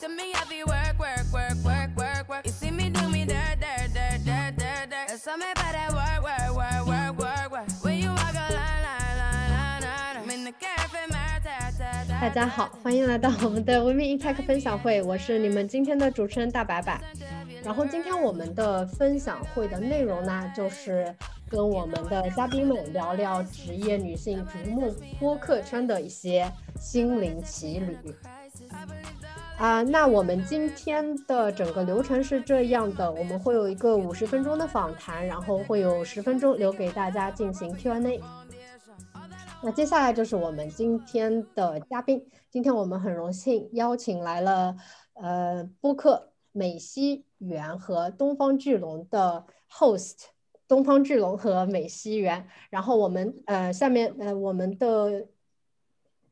send me off you work, work, work, work, work, work. You see me do me dirt, dirt, dirt, dirt, dirt, dirt. It's something about that work, work, work, work, work, work. When you walk a line, line, line, line, line. I'm in the cafe, my ta, ta, ta. 大家好，欢迎来到我们的 Women in Tech 分享会，我是你们今天的主持人大白白。然后今天我们的分享会的内容呢，就是跟我们的嘉宾们聊聊职业女性逐梦播客圈的一些心灵奇旅。啊，那我们今天的整个流程是这样的，我们会有一个五十分钟的访谈，然后会有十分钟留给大家进行 Q&A。那接下来就是我们今天的嘉宾，今天我们很荣幸邀请来了呃播客美西园和东方巨龙的 host 东方巨龙和美西园，然后我们呃下面呃我们的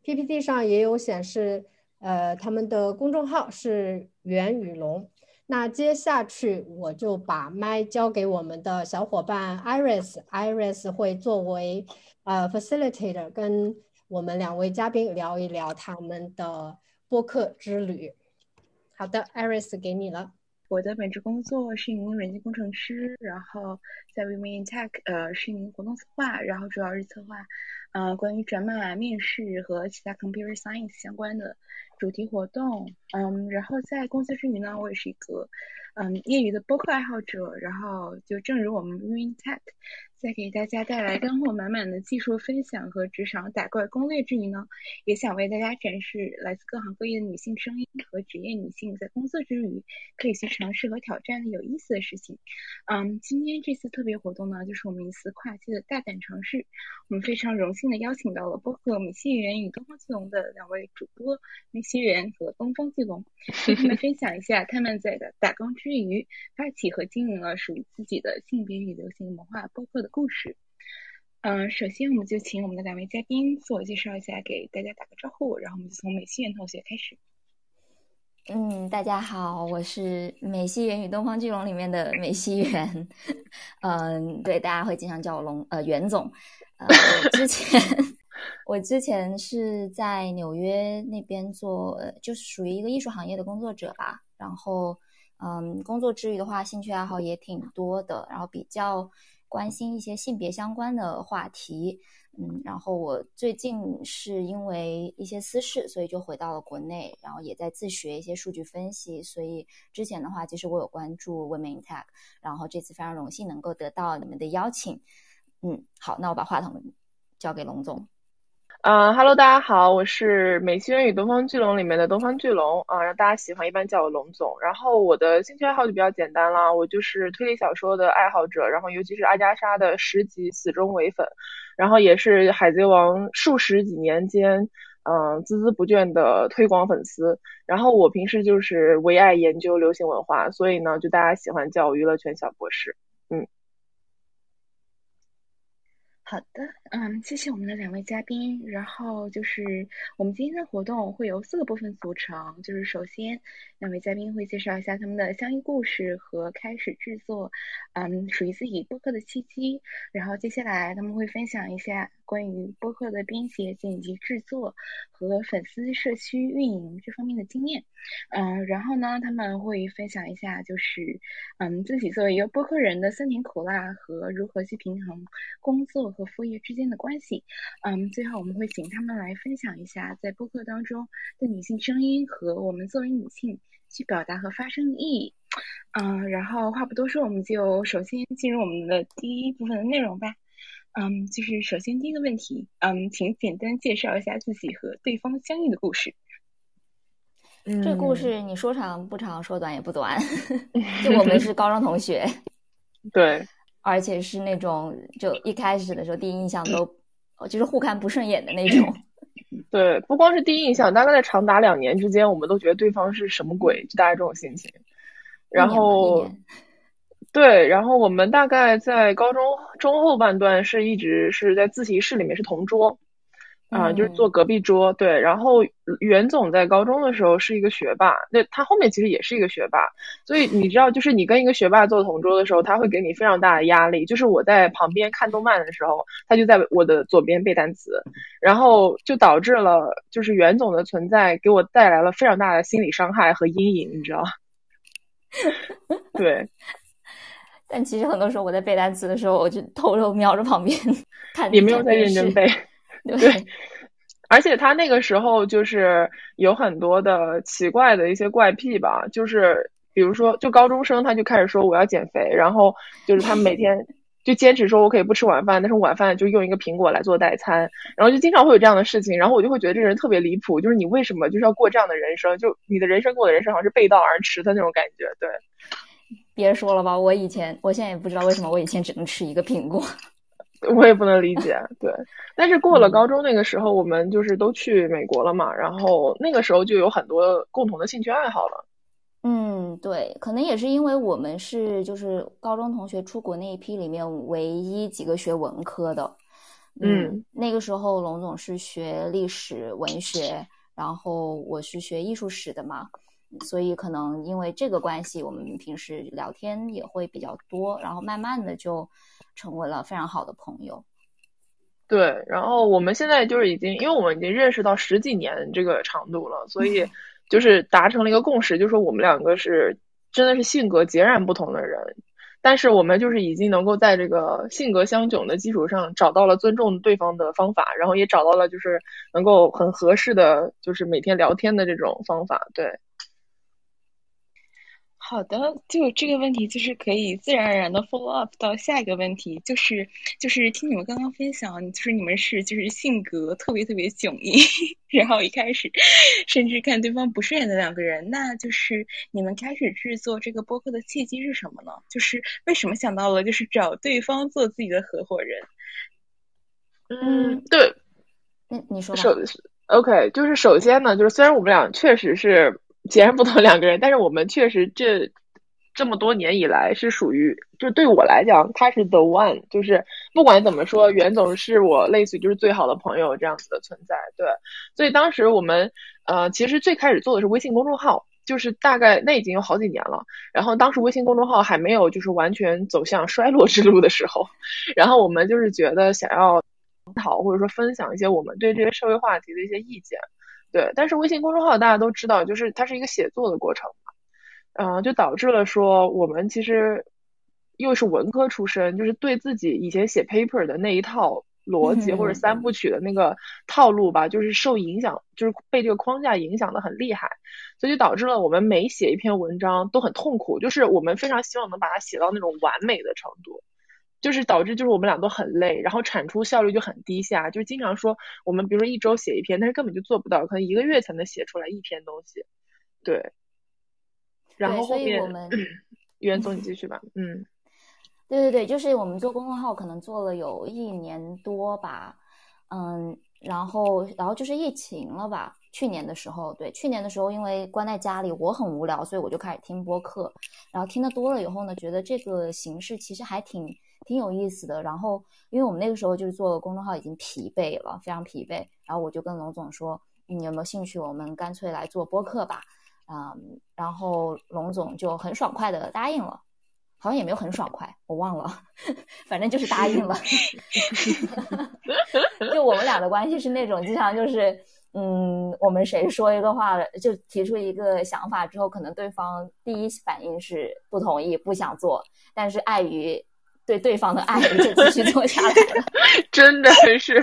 PPT 上也有显示，呃他们的公众号是袁雨龙。那接下去我就把麦交给我们的小伙伴 Iris，Iris 会作为呃 facilitator 跟我们两位嘉宾聊一聊他们的播客之旅。好的，Iris 给你了。我的本职工作是一名软件工程师，然后在 Women in Tech 呃是一名活动策划，然后主要是策划呃关于转码、面试和其他 Computer Science 相关的主题活动。嗯，然后在公司之余呢，我也是一个嗯业余的播客爱好者。然后就正如我们 Women in Tech 在给大家带来干货满满的技术分享和职场打怪攻略之余呢，也想为大家展示来自各行各业的女性声音和职业女性在工作之余可以去尝试和挑战的有意思的事情。嗯，今天这次特别活动呢，就是我们一次跨界的大胆尝试。我们非常荣幸的邀请到了播客米西园与东方巨龙的两位主播米西园和东方巨龙，跟他们分享一下他们在打工之余发起和经营了属于自己的性别与流行文化播客的故事。嗯，首先我们就请我们的两位嘉宾自我介绍一下，给大家打个招呼，然后我们就从美西园同学开始。嗯，大家好，我是美西园与东方巨龙里面的美西园。嗯，对，大家会经常叫我龙呃袁总。呃，我之前 我之前是在纽约那边做，就是属于一个艺术行业的工作者吧。然后，嗯，工作之余的话，兴趣爱好也挺多的，然后比较关心一些性别相关的话题。嗯，然后我最近是因为一些私事，所以就回到了国内，然后也在自学一些数据分析。所以之前的话，其实我有关注 Women in Tech，然后这次非常荣幸能够得到你们的邀请。嗯，好，那我把话筒交给龙总。呃哈喽，大家好，我是美西人与东方巨龙里面的东方巨龙啊，让大家喜欢一般叫我龙总。然后我的兴趣爱好就比较简单啦，我就是推理小说的爱好者，然后尤其是阿加莎的十级死忠唯粉，然后也是海贼王数十几年间，嗯，孜孜不倦的推广粉丝。然后我平时就是唯爱研究流行文化，所以呢，就大家喜欢叫我娱乐圈小博士。嗯。好的，嗯，谢谢我们的两位嘉宾。然后就是我们今天的活动会由四个部分组成，就是首先两位嘉宾会介绍一下他们的相遇故事和开始制作，嗯，属于自己播客的契机。然后接下来他们会分享一下关于播客的编写、剪辑、制作和粉丝社区运营这方面的经验。嗯，然后呢，他们会分享一下就是嗯自己作为一个播客人的酸甜苦辣和如何去平衡工作。和副业之间的关系，嗯，最后我们会请他们来分享一下在播客当中的女性声音和我们作为女性去表达和发声的意义，嗯，然后话不多说，我们就首先进入我们的第一部分的内容吧，嗯，就是首先第一个问题，嗯，请简单介绍一下自己和对方相遇的故事。嗯这个故事你说长不长，说短也不短，就我们是高中同学，对。而且是那种，就一开始的时候，第一印象都就是互看不顺眼的那种。对，不光是第一印象，大概在长达两年之间，我们都觉得对方是什么鬼，就大概这种心情。然后，对，然后我们大概在高中中后半段是一直是在自习室里面是同桌，啊，就是坐隔壁桌。对，然后袁总在高中的时候是一个学霸，那他后面其实也是一个学霸，所以你知道，就是你跟一个学霸坐同桌的时候，他会给你非常大的压力。就是我在旁边看动漫的时候，他就在我的左边背单词，然后就导致了就是袁总的存在给我带来了非常大的心理伤害和阴影，你知道？对。但其实很多时候我在背单词的时候，我就偷偷瞄着旁边看。你没有在认真背，对。而且他那个时候就是有很多的奇怪的一些怪癖吧，就是比如说，就高中生他就开始说我要减肥，然后就是他每天 就坚持说我可以不吃晚饭，但是晚饭就用一个苹果来做代餐，然后就经常会有这样的事情，然后我就会觉得这个人特别离谱，就是你为什么就是要过这样的人生？就你的人生跟我的人生好像是背道而驰的那种感觉，对。别说了吧，我以前，我现在也不知道为什么我以前只能吃一个苹果，我也不能理解。对，但是过了高中那个时候，我们就是都去美国了嘛，然后那个时候就有很多共同的兴趣爱好了。嗯，对，可能也是因为我们是就是高中同学出国那一批里面唯一几个学文科的。嗯，那个时候龙总是学历史文学，然后我是学艺术史的嘛。所以可能因为这个关系，我们平时聊天也会比较多，然后慢慢的就成为了非常好的朋友。对，然后我们现在就是已经，因为我们已经认识到十几年这个长度了，所以 就是达成了一个共识，就是说我们两个是真的是性格截然不同的人，但是我们就是已经能够在这个性格相迥的基础上，找到了尊重对方的方法，然后也找到了就是能够很合适的就是每天聊天的这种方法，对。好的，就这个问题，就是可以自然而然的 follow up 到下一个问题，就是就是听你们刚刚分享，就是你们是就是性格特别特别迥异，然后一开始甚至看对方不顺眼的两个人，那就是你们开始制作这个播客的契机是什么呢？就是为什么想到了就是找对方做自己的合伙人？嗯，对，那你说首 OK，就是首先呢，就是虽然我们俩确实是。截然不同两个人，但是我们确实这这么多年以来是属于，就对我来讲，他是 the one，就是不管怎么说，袁总是我类似于就是最好的朋友这样子的存在。对，所以当时我们呃，其实最开始做的是微信公众号，就是大概那已经有好几年了。然后当时微信公众号还没有就是完全走向衰落之路的时候，然后我们就是觉得想要讨或者说分享一些我们对这些社会话题的一些意见。对，但是微信公众号大家都知道，就是它是一个写作的过程嘛，嗯，就导致了说我们其实又是文科出身，就是对自己以前写 paper 的那一套逻辑或者三部曲的那个套路吧，就是受影响，就是被这个框架影响的很厉害，所以就导致了我们每写一篇文章都很痛苦，就是我们非常希望能把它写到那种完美的程度。就是导致就是我们俩都很累，然后产出效率就很低下，就经常说我们比如说一周写一篇，但是根本就做不到，可能一个月才能写出来一篇东西。对。然后后面，袁总你继续吧。嗯。对对对，就是我们做公众号可能做了有一年多吧，嗯，然后然后就是疫情了吧。去年的时候，对，去年的时候，因为关在家里，我很无聊，所以我就开始听播客。然后听的多了以后呢，觉得这个形式其实还挺挺有意思的。然后，因为我们那个时候就是做公众号已经疲惫了，非常疲惫。然后我就跟龙总说：“你有没有兴趣？我们干脆来做播客吧。”嗯，然后龙总就很爽快的答应了，好像也没有很爽快，我忘了，反正就是答应了。就我们俩的关系是那种经常就是。嗯，我们谁说一个话，就提出一个想法之后，可能对方第一反应是不同意、不想做，但是碍于对对方的爱，就继续做下来了。真的是，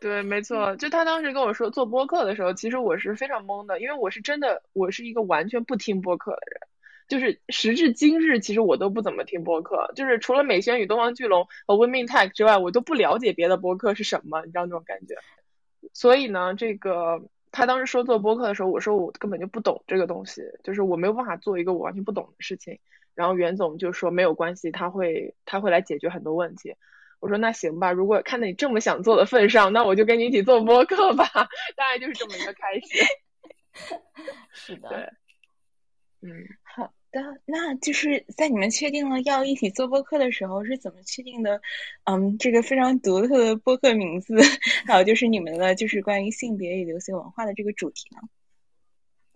对，没错。就他当时跟我说做播客的时候，其实我是非常懵的，因为我是真的，我是一个完全不听播客的人。就是时至今日，其实我都不怎么听播客，就是除了美宣与东方巨龙和 Women Tech 之外，我都不了解别的播客是什么，你知道那种感觉。所以呢，这个他当时说做播客的时候，我说我根本就不懂这个东西，就是我没有办法做一个我完全不懂的事情。然后袁总就说没有关系，他会他会来解决很多问题。我说那行吧，如果看在你这么想做的份上，那我就跟你一起做播客吧。大概就是这么一个开始。是的。对。嗯。好。的，那就是在你们确定了要一起做播客的时候，是怎么确定的？嗯，这个非常独特的播客名字，还有就是你们的就是关于性别与流行文化的这个主题呢？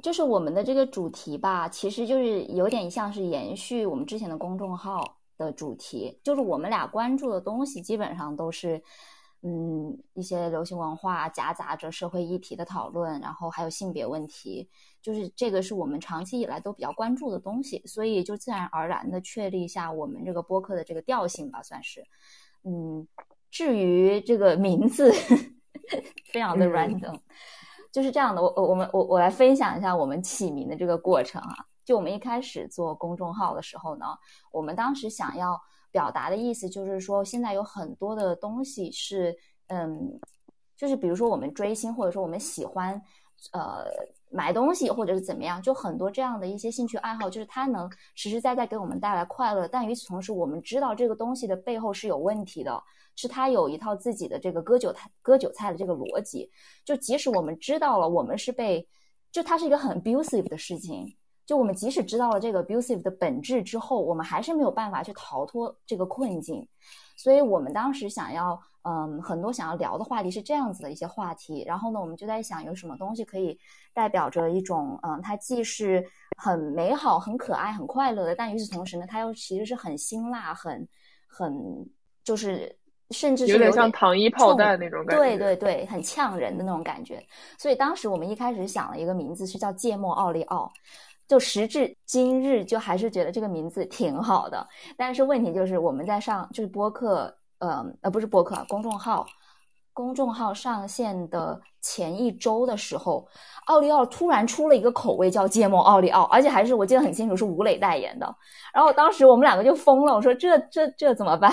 就是我们的这个主题吧，其实就是有点像是延续我们之前的公众号的主题，就是我们俩关注的东西基本上都是。嗯，一些流行文化夹杂着社会议题的讨论，然后还有性别问题，就是这个是我们长期以来都比较关注的东西，所以就自然而然的确立一下我们这个播客的这个调性吧，算是。嗯，至于这个名字，非常的 random，就是这样的。我我我们我我来分享一下我们起名的这个过程啊。就我们一开始做公众号的时候呢，我们当时想要。表达的意思就是说，现在有很多的东西是，嗯，就是比如说我们追星，或者说我们喜欢，呃，买东西，或者是怎么样，就很多这样的一些兴趣爱好，就是它能实实在在给我们带来快乐。但与此同时，我们知道这个东西的背后是有问题的，是它有一套自己的这个割韭菜、割韭菜的这个逻辑。就即使我们知道了，我们是被，就它是一个很 abusive 的事情。就我们即使知道了这个 abusive 的本质之后，我们还是没有办法去逃脱这个困境。所以我们当时想要，嗯，很多想要聊的话题是这样子的一些话题。然后呢，我们就在想，有什么东西可以代表着一种，嗯，它既是很美好、很可爱、很快乐的，但与此同时呢，它又其实是很辛辣、很很就是甚至是有点像糖衣炮弹那种感觉。对对对，很呛人的那种感觉。所以当时我们一开始想了一个名字，是叫芥末奥利奥。就时至今日，就还是觉得这个名字挺好的。但是问题就是，我们在上就是播客，呃呃，不是播客，公众号，公众号上线的前一周的时候，奥利奥突然出了一个口味叫芥末奥利奥，而且还是我记得很清楚，是吴磊代言的。然后当时我们两个就疯了，我说这这这怎么办？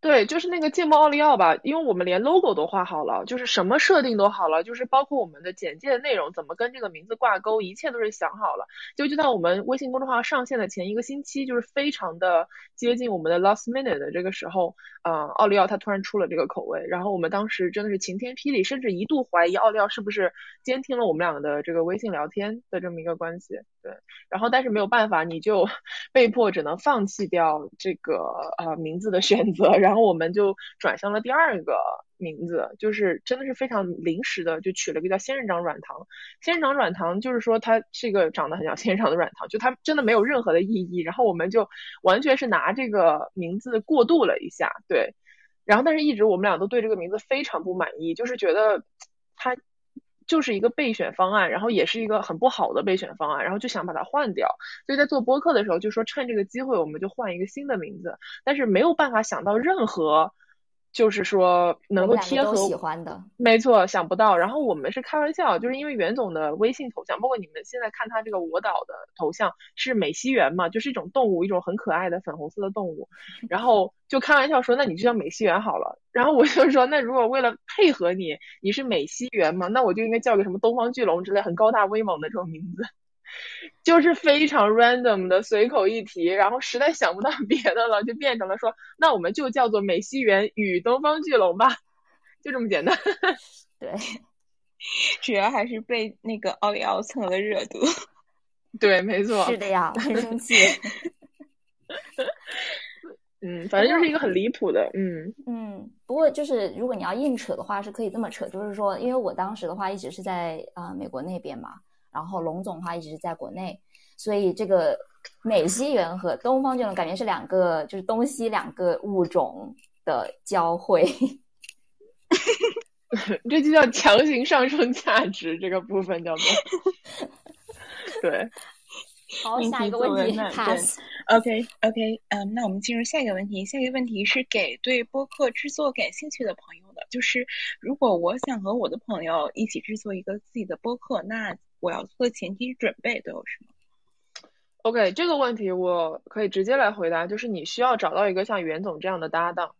对，就是那个芥末奥利奥吧，因为我们连 logo 都画好了，就是什么设定都好了，就是包括我们的简介的内容怎么跟这个名字挂钩，一切都是想好了。就就在我们微信公众号上线的前一个星期，就是非常的接近我们的 last minute 的这个时候，呃，奥利奥它突然出了这个口味，然后我们当时真的是晴天霹雳，甚至一度怀疑奥利奥是不是监听了我们两个的这个微信聊天的这么一个关系。对，然后但是没有办法，你就 被迫只能放弃掉这个呃名字的选择，然然后我们就转向了第二个名字，就是真的是非常临时的，就取了个叫仙人掌软糖。仙人掌软糖就是说它是一个长得很像仙人掌的软糖，就它真的没有任何的意义。然后我们就完全是拿这个名字过渡了一下，对。然后但是一直我们俩都对这个名字非常不满意，就是觉得它就是一个备选方案，然后也是一个很不好的备选方案，然后就想把它换掉。所以在做播客的时候，就说趁这个机会，我们就换一个新的名字。但是没有办法想到任何。就是说能够贴合喜欢的，没错，想不到。然后我们是开玩笑，就是因为袁总的微信头像，包括你们现在看他这个我岛的头像是美西螈嘛，就是一种动物，一种很可爱的粉红色的动物。然后就开玩笑说，那你就叫美西螈好了。然后我就说，那如果为了配合你，你是美西螈嘛，那我就应该叫个什么东方巨龙之类很高大威猛的这种名字。就是非常 random 的随口一提，然后实在想不到别的了，就变成了说，那我们就叫做美西螈与东方巨龙吧，就这么简单。对，主要还是被那个奥利奥蹭了热度。对，没错。是的呀，很生气。嗯，反正就是一个很离谱的，嗯嗯。不过就是如果你要硬扯的话，是可以这么扯，就是说，因为我当时的话一直是在啊美国那边嘛。然后龙总的话一直是在国内，所以这个美西螈和东方巨龙感觉是两个，就是东西两个物种的交汇。这就叫强行上升价值，这个部分叫做。对。好，下一个问题，pass。OK OK，嗯，那我们进入下一个问题。下一个问题是给对播客制作感兴趣的朋友的，就是如果我想和我的朋友一起制作一个自己的播客，那我要做前期准备都有什么？OK，这个问题我可以直接来回答，就是你需要找到一个像袁总这样的搭档。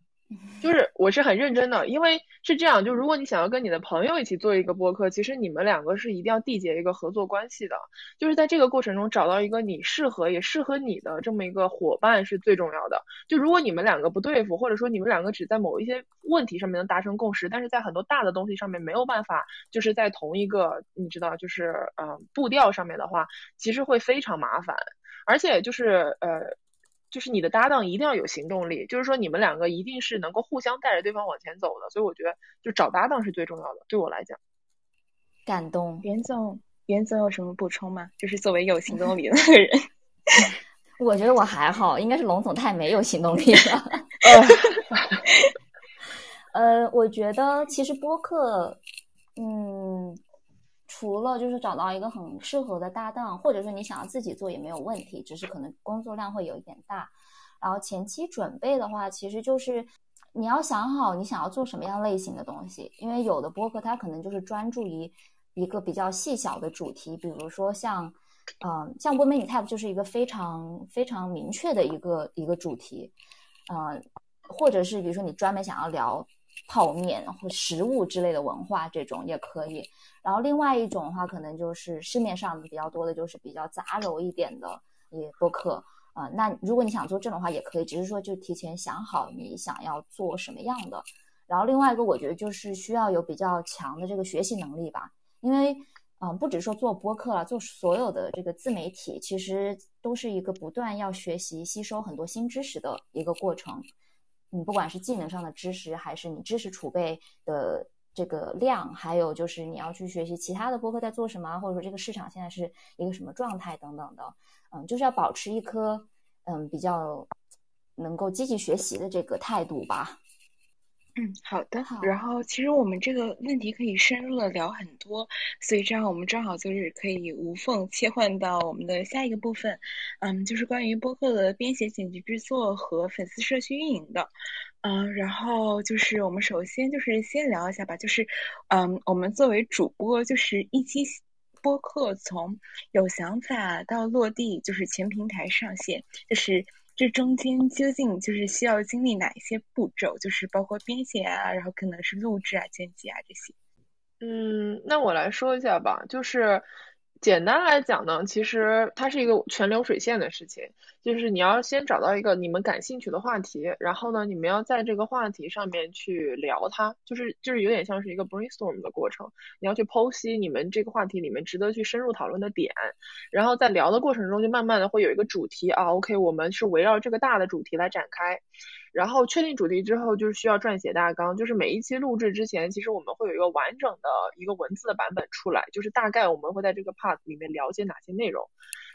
就是我是很认真的，因为是这样，就如果你想要跟你的朋友一起做一个播客，其实你们两个是一定要缔结一个合作关系的，就是在这个过程中找到一个你适合也适合你的这么一个伙伴是最重要的。就如果你们两个不对付，或者说你们两个只在某一些问题上面能达成共识，但是在很多大的东西上面没有办法，就是在同一个你知道就是呃步调上面的话，其实会非常麻烦，而且就是呃。就是你的搭档一定要有行动力，就是说你们两个一定是能够互相带着对方往前走的，所以我觉得就找搭档是最重要的。对我来讲，感动。袁总，袁总有什么补充吗？就是作为有行动力的那个人，我觉得我还好，应该是龙总太没有行动力了。呃，我觉得其实播客，嗯。除了就是找到一个很适合的搭档，或者说你想要自己做也没有问题，只是可能工作量会有一点大。然后前期准备的话，其实就是你要想好你想要做什么样类型的东西，因为有的播客它可能就是专注于一个比较细小的主题，比如说像，嗯，像 Women Type 就是一个非常非常明确的一个一个主题，嗯，或者是比如说你专门想要聊。泡面或食物之类的文化，这种也可以。然后另外一种的话，可能就是市面上比较多的，就是比较杂糅一点的也播客啊。那如果你想做这种话，也可以，只是说就提前想好你想要做什么样的。然后另外一个，我觉得就是需要有比较强的这个学习能力吧，因为嗯，不只说做播客了，做所有的这个自媒体，其实都是一个不断要学习、吸收很多新知识的一个过程。你不管是技能上的知识，还是你知识储备的这个量，还有就是你要去学习其他的播客在做什么，或者说这个市场现在是一个什么状态等等的，嗯，就是要保持一颗嗯比较能够积极学习的这个态度吧。嗯，好的。然后其实我们这个问题可以深入的聊很多，所以这样我们正好就是可以无缝切换到我们的下一个部分，嗯，就是关于播客的编写、剪辑、制作和粉丝社区运营的。嗯，然后就是我们首先就是先聊一下吧，就是嗯，我们作为主播，就是一期播客从有想法到落地，就是全平台上线，就是。这中间究竟就是需要经历哪一些步骤？就是包括编写啊，然后可能是录制啊、剪辑啊这些。嗯，那我来说一下吧，就是。简单来讲呢，其实它是一个全流水线的事情，就是你要先找到一个你们感兴趣的话题，然后呢，你们要在这个话题上面去聊它，就是就是有点像是一个 brainstorm 的过程，你要去剖析你们这个话题里面值得去深入讨论的点，然后在聊的过程中就慢慢的会有一个主题啊，OK，我们是围绕这个大的主题来展开。然后确定主题之后，就是需要撰写大纲。就是每一期录制之前，其实我们会有一个完整的一个文字的版本出来，就是大概我们会在这个 part 里面了解哪些内容。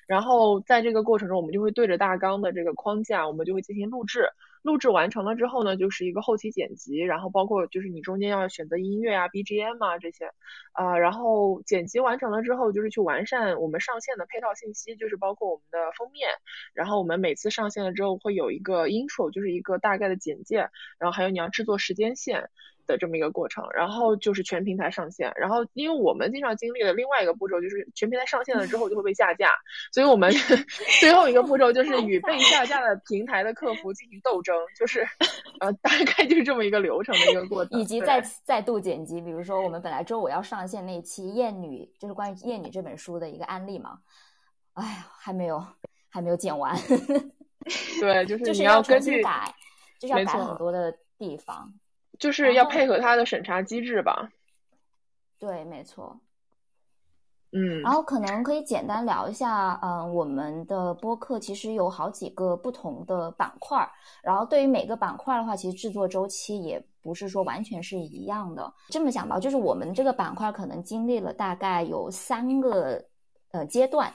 然后在这个过程中，我们就会对着大纲的这个框架，我们就会进行录制。录制完成了之后呢，就是一个后期剪辑，然后包括就是你中间要选择音乐啊、BGM 啊这些，啊，然后剪辑完成了之后，就是去完善我们上线的配套信息，就是包括我们的封面，然后我们每次上线了之后会有一个 intro，就是一个大概的简介，然后还有你要制作时间线。的这么一个过程，然后就是全平台上线，然后因为我们经常经历了另外一个步骤，就是全平台上线了之后就会被下架，所以我们 最后一个步骤就是与被下架的平台的客服进行斗争，就是呃大概就是这么一个流程的一个过程，以及再再度剪辑，比如说我们本来周五要上线那期《艳女》，就是关于《艳女》这本书的一个案例嘛，哎呀还没有还没有剪完，对，就是 你要根据改，就是要改很多的地方。就是要配合它的审查机制吧。对，没错。嗯，然后可能可以简单聊一下，嗯，我们的播客其实有好几个不同的板块，然后对于每个板块的话，其实制作周期也不是说完全是一样的。这么讲吧，就是我们这个板块可能经历了大概有三个呃阶段。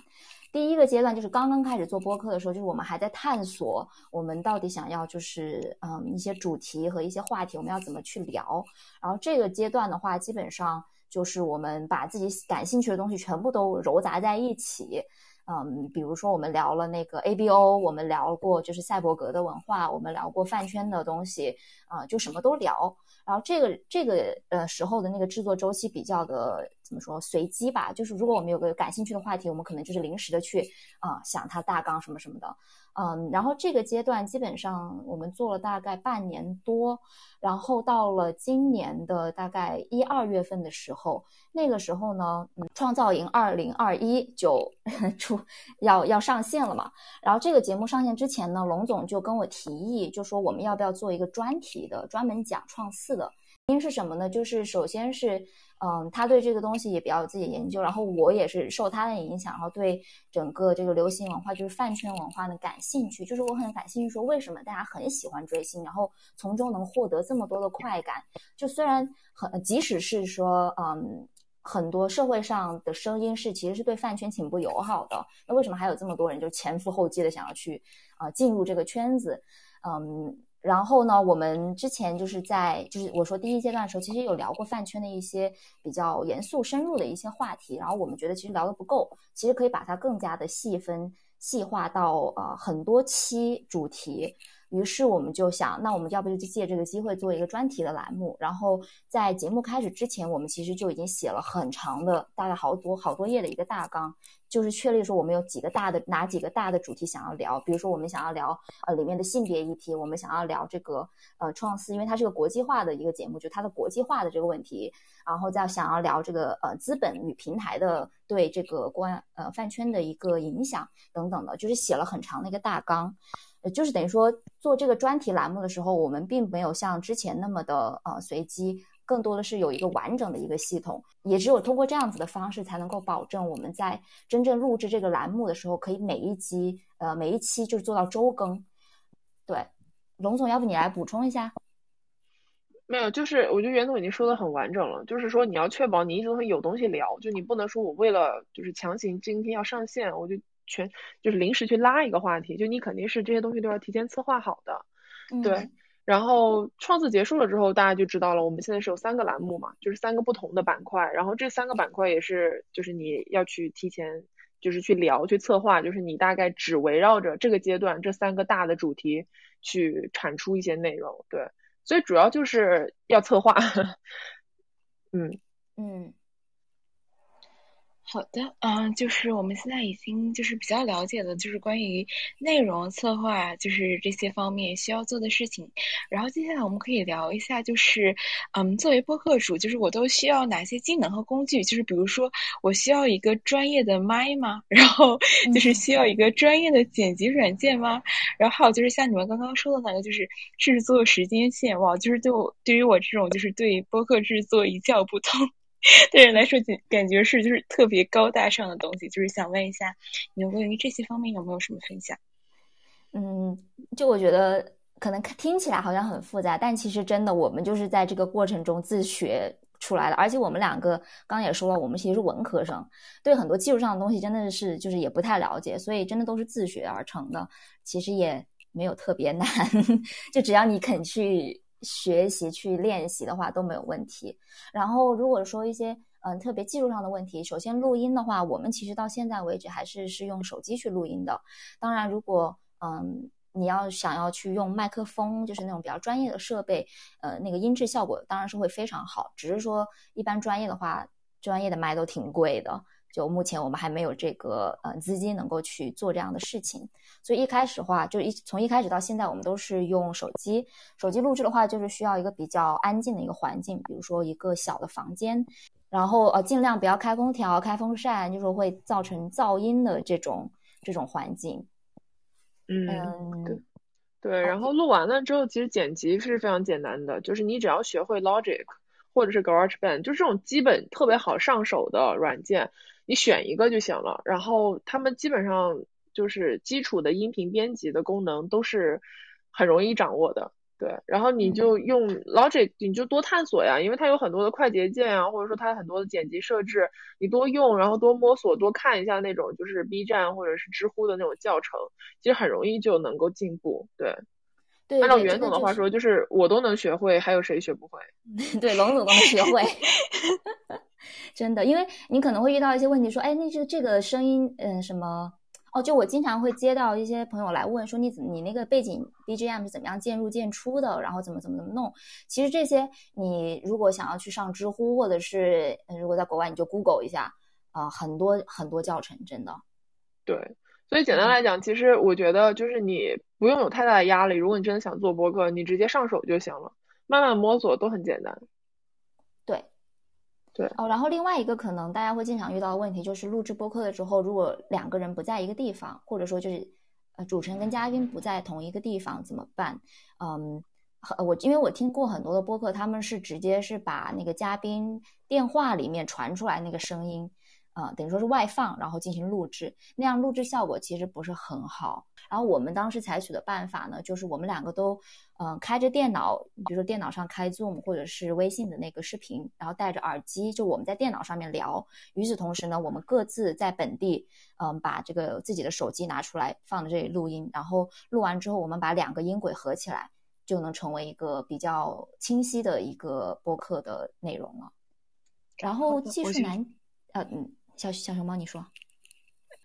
第一个阶段就是刚刚开始做播客的时候，就是我们还在探索，我们到底想要就是嗯一些主题和一些话题，我们要怎么去聊。然后这个阶段的话，基本上就是我们把自己感兴趣的东西全部都揉杂在一起。嗯，比如说我们聊了那个 ABO，我们聊过就是赛博格的文化，我们聊过饭圈的东西，啊，就什么都聊。然后这个这个呃时候的那个制作周期比较的怎么说随机吧，就是如果我们有个感兴趣的话题，我们可能就是临时的去啊想它大纲什么什么的。嗯，然后这个阶段基本上我们做了大概半年多，然后到了今年的大概一二月份的时候，那个时候呢，嗯，创造营二零二一就 出要要上线了嘛。然后这个节目上线之前呢，龙总就跟我提议，就说我们要不要做一个专题的，专门讲创四的。因是什么呢？就是首先是。嗯，他对这个东西也比较有自己研究，然后我也是受他的影响，然后对整个这个流行文化，就是饭圈文化呢感兴趣。就是我很感兴趣，说为什么大家很喜欢追星，然后从中能获得这么多的快感。就虽然很，即使是说，嗯，很多社会上的声音是其实是对饭圈挺不友好的，那为什么还有这么多人就前赴后继的想要去啊进入这个圈子？嗯。然后呢，我们之前就是在就是我说第一阶段的时候，其实有聊过饭圈的一些比较严肃深入的一些话题。然后我们觉得其实聊的不够，其实可以把它更加的细分细化到呃很多期主题。于是我们就想，那我们要不就借这个机会做一个专题的栏目。然后在节目开始之前，我们其实就已经写了很长的，大概好多好多页的一个大纲。就是确立说我们有几个大的哪几个大的主题想要聊，比如说我们想要聊呃里面的性别议题，我们想要聊这个呃创思，因为它是个国际化的一个节目，就它的国际化的这个问题，然后再想要聊这个呃资本与平台的对这个关呃饭圈的一个影响等等的，就是写了很长的一个大纲，就是等于说做这个专题栏目的时候，我们并没有像之前那么的呃随机。更多的是有一个完整的一个系统，也只有通过这样子的方式，才能够保证我们在真正录制这个栏目的时候，可以每一集呃每一期就是做到周更。对，龙总，要不你来补充一下？没有，就是我觉得袁总已经说的很完整了，就是说你要确保你一直会有东西聊，就你不能说我为了就是强行今天要上线，我就全就是临时去拉一个话题，就你肯定是这些东西都要提前策划好的，对。然后创次结束了之后，大家就知道了。我们现在是有三个栏目嘛，就是三个不同的板块。然后这三个板块也是，就是你要去提前，就是去聊、去策划，就是你大概只围绕着这个阶段这三个大的主题去产出一些内容。对，所以主要就是要策划。嗯 嗯。好的，嗯，就是我们现在已经就是比较了解的，就是关于内容策划，就是这些方面需要做的事情。然后接下来我们可以聊一下，就是嗯，作为播客主，就是我都需要哪些技能和工具？就是比如说，我需要一个专业的麦吗？然后就是需要一个专业的剪辑软件吗？然后还有就是像你们刚刚说的那个，就是制作时间线，哇，就是对我对于我这种就是对播客制作一窍不通。对人来说，感感觉是就是特别高大上的东西，就是想问一下，你们关于这些方面有没有什么分享？嗯，就我觉得可能听起来好像很复杂，但其实真的我们就是在这个过程中自学出来的。而且我们两个刚刚也说了，我们其实是文科生，对很多技术上的东西真的是就是也不太了解，所以真的都是自学而成的。其实也没有特别难，就只要你肯去。学习去练习的话都没有问题。然后如果说一些嗯特别技术上的问题，首先录音的话，我们其实到现在为止还是是用手机去录音的。当然，如果嗯你要想要去用麦克风，就是那种比较专业的设备，呃那个音质效果当然是会非常好。只是说一般专业的话，专业的麦都挺贵的。就目前我们还没有这个呃资金能够去做这样的事情，所以一开始的话就一从一开始到现在，我们都是用手机。手机录制的话，就是需要一个比较安静的一个环境，比如说一个小的房间，然后呃尽量不要开空调、开风扇，就是会造成噪音的这种这种环境。嗯，对对。然后录完了之后，其实剪辑是非常简单的，就是你只要学会 Logic 或者是 GarageBand，就这种基本特别好上手的软件。你选一个就行了，然后他们基本上就是基础的音频编辑的功能都是很容易掌握的，对。然后你就用 Logic，你就多探索呀，因为它有很多的快捷键啊，或者说它很多的剪辑设置，你多用，然后多摸索，多看一下那种就是 B 站或者是知乎的那种教程，其实很容易就能够进步，对。对。按照袁总的话说，就是我都能学会，还有谁学不会？对，龙总都能学会。真的，因为你可能会遇到一些问题，说，哎，那这这个声音，嗯，什么哦，就我经常会接到一些朋友来问说，你怎你那个背景 BGM 是怎么样渐入渐出的，然后怎么怎么怎么弄？其实这些你如果想要去上知乎，或者是如果在国外你就 Google 一下啊，很多很多教程，真的。对，所以简单来讲，其实我觉得就是你不用有太大的压力，如果你真的想做播客，你直接上手就行了，慢慢摸索都很简单。对。对哦，然后另外一个可能大家会经常遇到的问题就是录制播客的时候，如果两个人不在一个地方，或者说就是呃主持人跟嘉宾不在同一个地方怎么办？嗯，我因为我听过很多的播客，他们是直接是把那个嘉宾电话里面传出来那个声音。啊，等于说是外放，然后进行录制，那样录制效果其实不是很好。然后我们当时采取的办法呢，就是我们两个都，嗯，开着电脑，比如说电脑上开 Zoom 或者是微信的那个视频，然后戴着耳机，就我们在电脑上面聊。与此同时呢，我们各自在本地，嗯，把这个自己的手机拿出来放在这里录音。然后录完之后，我们把两个音轨合起来，就能成为一个比较清晰的一个播客的内容了。然后技术难，呃，嗯。小小熊猫，你说。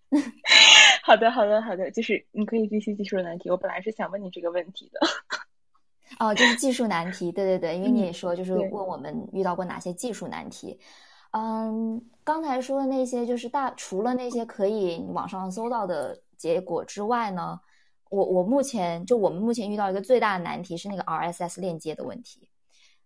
好的，好的，好的，就是你可以继续技术难题。我本来是想问你这个问题的。哦，就是技术难题，对对对，因为你也说就是问我们遇到过哪些技术难题。嗯，刚才说的那些就是大，除了那些可以网上搜到的结果之外呢，我我目前就我们目前遇到一个最大的难题是那个 RSS 链接的问题。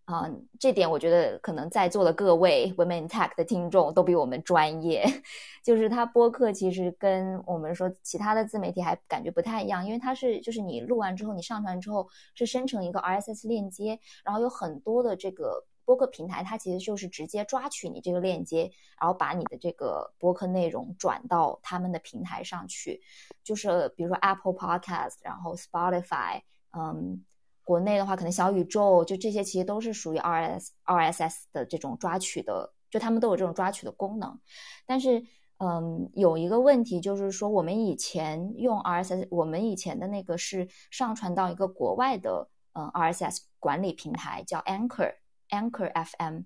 啊，这点我觉得可能在座的各位 Women Tech 的听众都比我们专业。就是它播客其实跟我们说其他的自媒体还感觉不太一样，因为它是就是你录完之后，你上传之后是生成一个 RSS 链接，然后有很多的这个播客平台，它其实就是直接抓取你这个链接，然后把你的这个播客内容转到他们的平台上去，就是比如说 Apple Podcast，然后 Spotify，嗯。国内的话，可能小宇宙就这些，其实都是属于 R S R S S 的这种抓取的，就他们都有这种抓取的功能。但是，嗯，有一个问题就是说，我们以前用 R S S，我们以前的那个是上传到一个国外的嗯 R S S 管理平台，叫 Anchor Anchor F M，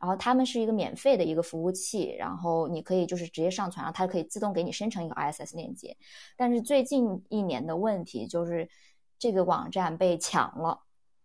然后他们是一个免费的一个服务器，然后你可以就是直接上传，然后它可以自动给你生成一个 R S S 链接。但是最近一年的问题就是。这个网站被抢了，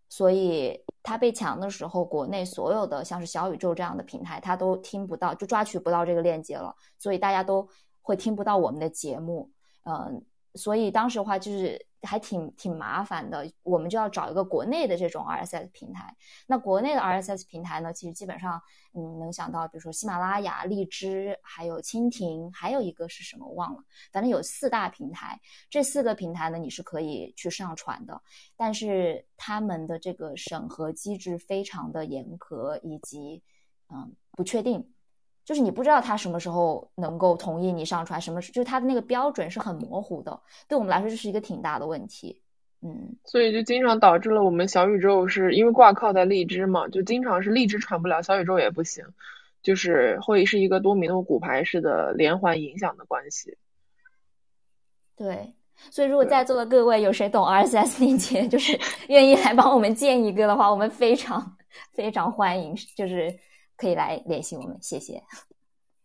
所以它被抢的时候，国内所有的像是小宇宙这样的平台，它都听不到，就抓取不到这个链接了，所以大家都会听不到我们的节目。嗯，所以当时的话就是。还挺挺麻烦的，我们就要找一个国内的这种 RSS 平台。那国内的 RSS 平台呢，其实基本上，嗯，能想到，比如说喜马拉雅、荔枝，还有蜻蜓，还有一个是什么忘了，反正有四大平台。这四个平台呢，你是可以去上传的，但是他们的这个审核机制非常的严格，以及嗯不确定。就是你不知道他什么时候能够同意你上传，什么就是他的那个标准是很模糊的，对我们来说这是一个挺大的问题。嗯，所以就经常导致了我们小宇宙是因为挂靠在荔枝嘛，就经常是荔枝传不了，小宇宙也不行，就是会是一个多米诺骨牌式的连环影响的关系。对，所以如果在座的各位有谁懂 RSS 链接，就是愿意来帮我们建一个的话，我们非常非常欢迎，就是。可以来联系我们，谢谢。